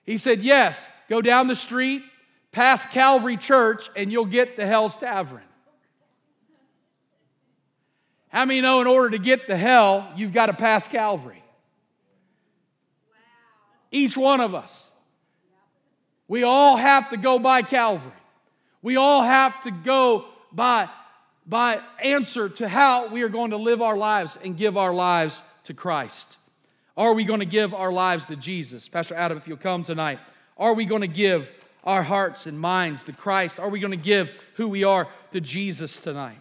He said, Yes. Go down the street, past Calvary Church, and you'll get to Hell's Tavern. How many know in order to get to hell, you've got to pass Calvary? Each one of us. We all have to go by Calvary. We all have to go by, by answer to how we are going to live our lives and give our lives to Christ. Are we going to give our lives to Jesus? Pastor Adam, if you'll come tonight, are we going to give our hearts and minds to Christ? Are we going to give who we are to Jesus tonight?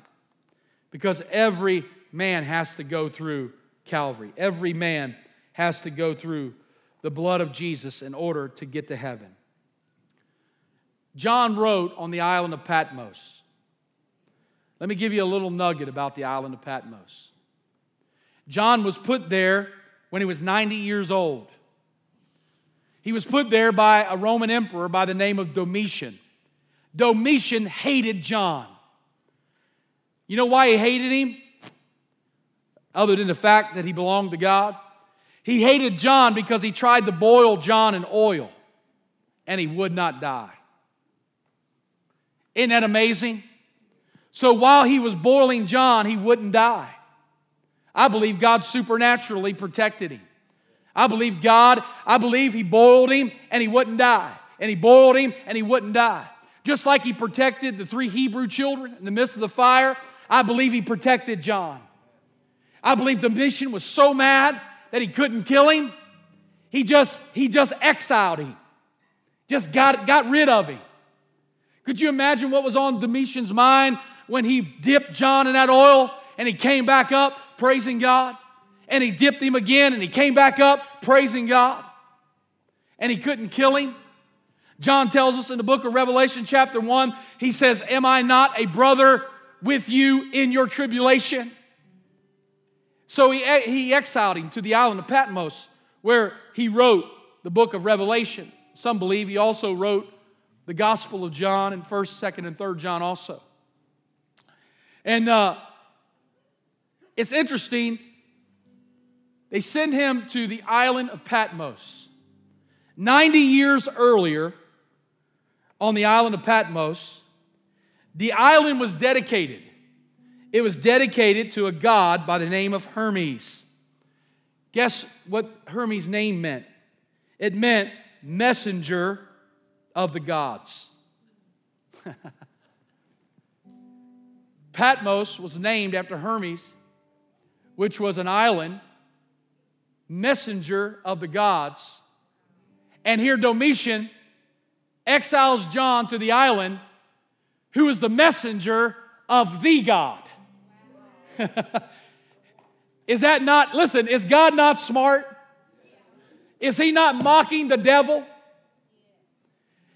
Because every man has to go through Calvary. Every man has to go through the blood of Jesus in order to get to heaven. John wrote on the island of Patmos. Let me give you a little nugget about the island of Patmos. John was put there when he was 90 years old. He was put there by a Roman emperor by the name of Domitian. Domitian hated John. You know why he hated him? Other than the fact that he belonged to God. He hated John because he tried to boil John in oil and he would not die. Isn't that amazing? So while he was boiling John, he wouldn't die. I believe God supernaturally protected him. I believe God, I believe he boiled him and he wouldn't die. And he boiled him and he wouldn't die. Just like he protected the three Hebrew children in the midst of the fire, I believe he protected John. I believe Domitian was so mad that he couldn't kill him. He just, he just exiled him. Just got, got rid of him. Could you imagine what was on Domitian's mind when he dipped John in that oil and he came back up praising God? And he dipped him again and he came back up praising God? And he couldn't kill him? John tells us in the book of Revelation, chapter 1, he says, Am I not a brother with you in your tribulation? So he, he exiled him to the island of Patmos, where he wrote the book of Revelation. Some believe he also wrote the Gospel of John and 1st, 2nd, and 3rd John also. And uh, it's interesting, they send him to the island of Patmos. 90 years earlier, on the island of Patmos, the island was dedicated. It was dedicated to a god by the name of Hermes. Guess what Hermes' name meant? It meant messenger of the gods. *laughs* Patmos was named after Hermes, which was an island, messenger of the gods. And here Domitian exiles John to the island, who is the messenger of the God. *laughs* is that not, listen, is God not smart? Is he not mocking the devil?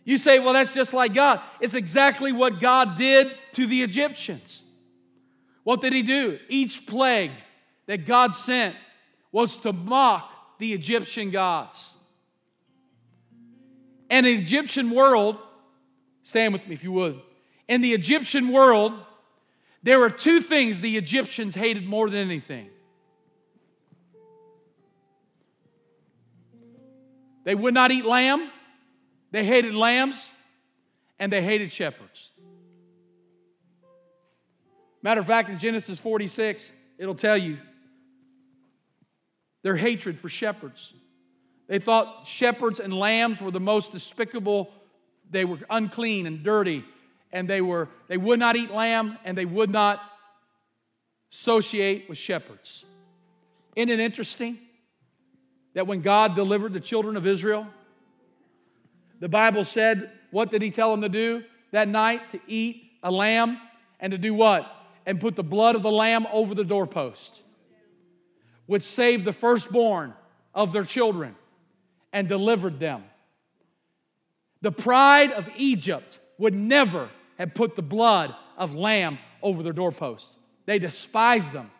You say, well, that's just like God. It's exactly what God did to the Egyptians. What did he do? Each plague that God sent was to mock the Egyptian gods. And the Egyptian world, stand with me if you would. In the Egyptian world, there were two things the Egyptians hated more than anything. They would not eat lamb, they hated lambs, and they hated shepherds. Matter of fact, in Genesis 46, it'll tell you their hatred for shepherds. They thought shepherds and lambs were the most despicable. They were unclean and dirty, and they, were, they would not eat lamb, and they would not associate with shepherds. Isn't it interesting that when God delivered the children of Israel, the Bible said, what did he tell them to do that night? To eat a lamb and to do what? And put the blood of the lamb over the doorpost, which saved the firstborn of their children and delivered them. The pride of Egypt would never have put the blood of lamb over their doorposts. They despised them.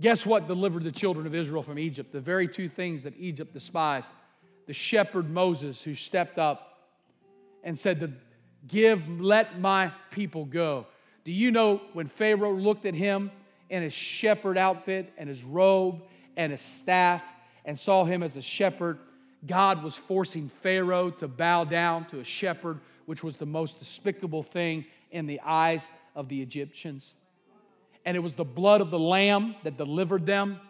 Guess what delivered the children of Israel from Egypt? The very two things that Egypt despised. The shepherd Moses, who stepped up and said, to Give, let my people go. Do you know when Pharaoh looked at him in his shepherd outfit and his robe and his staff and saw him as a shepherd, God was forcing Pharaoh to bow down to a shepherd, which was the most despicable thing in the eyes of the Egyptians. And it was the blood of the lamb that delivered them.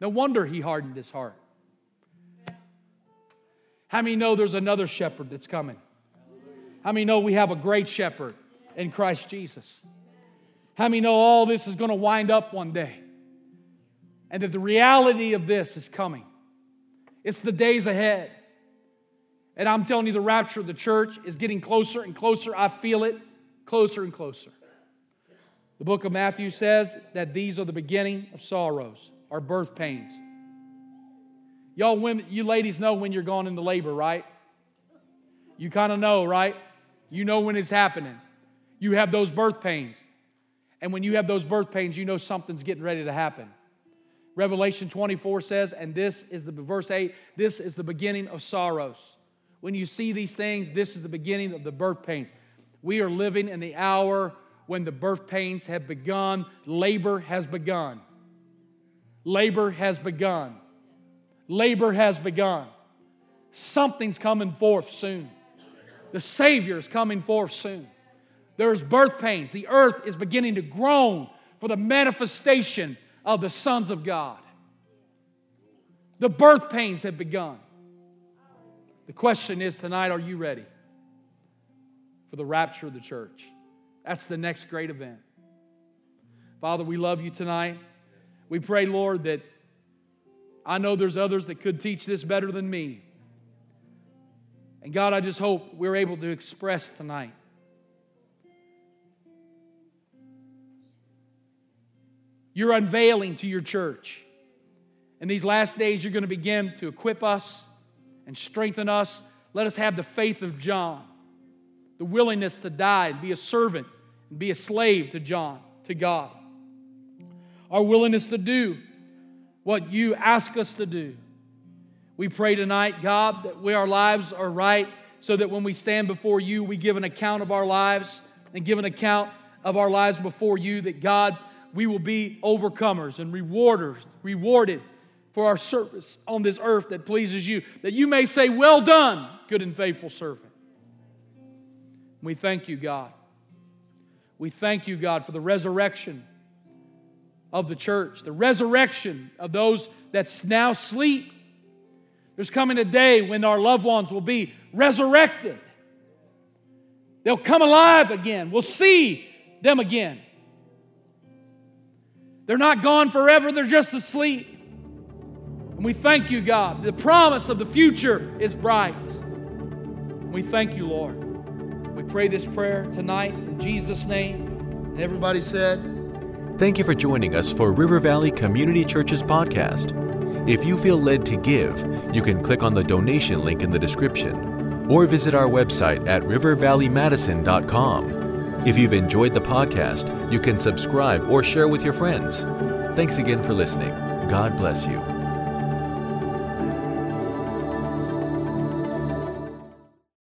No wonder he hardened his heart. How many know there's another shepherd that's coming? How many know we have a great shepherd in Christ Jesus? How many know all this is going to wind up one day? And that the reality of this is coming. It's the days ahead. And I'm telling you, the rapture of the church is getting closer and closer. I feel it closer and closer. The book of Matthew says that these are the beginning of sorrows, our birth pains. Y'all women, you ladies know when you're going into labor, right? You kind of know, right? You know when it's happening. You have those birth pains. And when you have those birth pains, you know something's getting ready to happen. Revelation 24 says, and this is the verse 8, this is the beginning of sorrows. When you see these things, this is the beginning of the birth pains. We are living in the hour when the birth pains have begun, labor has begun. Labor has begun. Labor has begun. Something's coming forth soon. The Savior is coming forth soon. There's birth pains. The earth is beginning to groan for the manifestation of the sons of God. The birth pains have begun. The question is tonight, are you ready for the rapture of the church? That's the next great event. Father, we love you tonight. We pray, Lord, that I know there's others that could teach this better than me. And God, I just hope we're able to express tonight you're unveiling to your church. In these last days, you're going to begin to equip us and strengthen us. Let us have the faith of John, the willingness to die and be a servant and be a slave to John, to God. Our willingness to do what you ask us to do. We pray tonight, God, that we, our lives are right so that when we stand before you, we give an account of our lives and give an account of our lives before you, that God, we will be overcomers and rewarders, rewarded for our service on this earth that pleases you, that you may say, Well done, good and faithful servant. We thank you, God. We thank you, God, for the resurrection of the church, the resurrection of those that now sleep. There's coming a day when our loved ones will be resurrected. They'll come alive again. We'll see them again. They're not gone forever, they're just asleep. And we thank you, God. The promise of the future is bright. We thank you, Lord. We pray this prayer tonight in Jesus' name. And everybody said, Thank you for joining us for River Valley Community Church's podcast. If you feel led to give, you can click on the donation link in the description or visit our website at rivervalleymadison.com. If you've enjoyed the podcast, you can subscribe or share with your friends. Thanks again for listening. God bless you.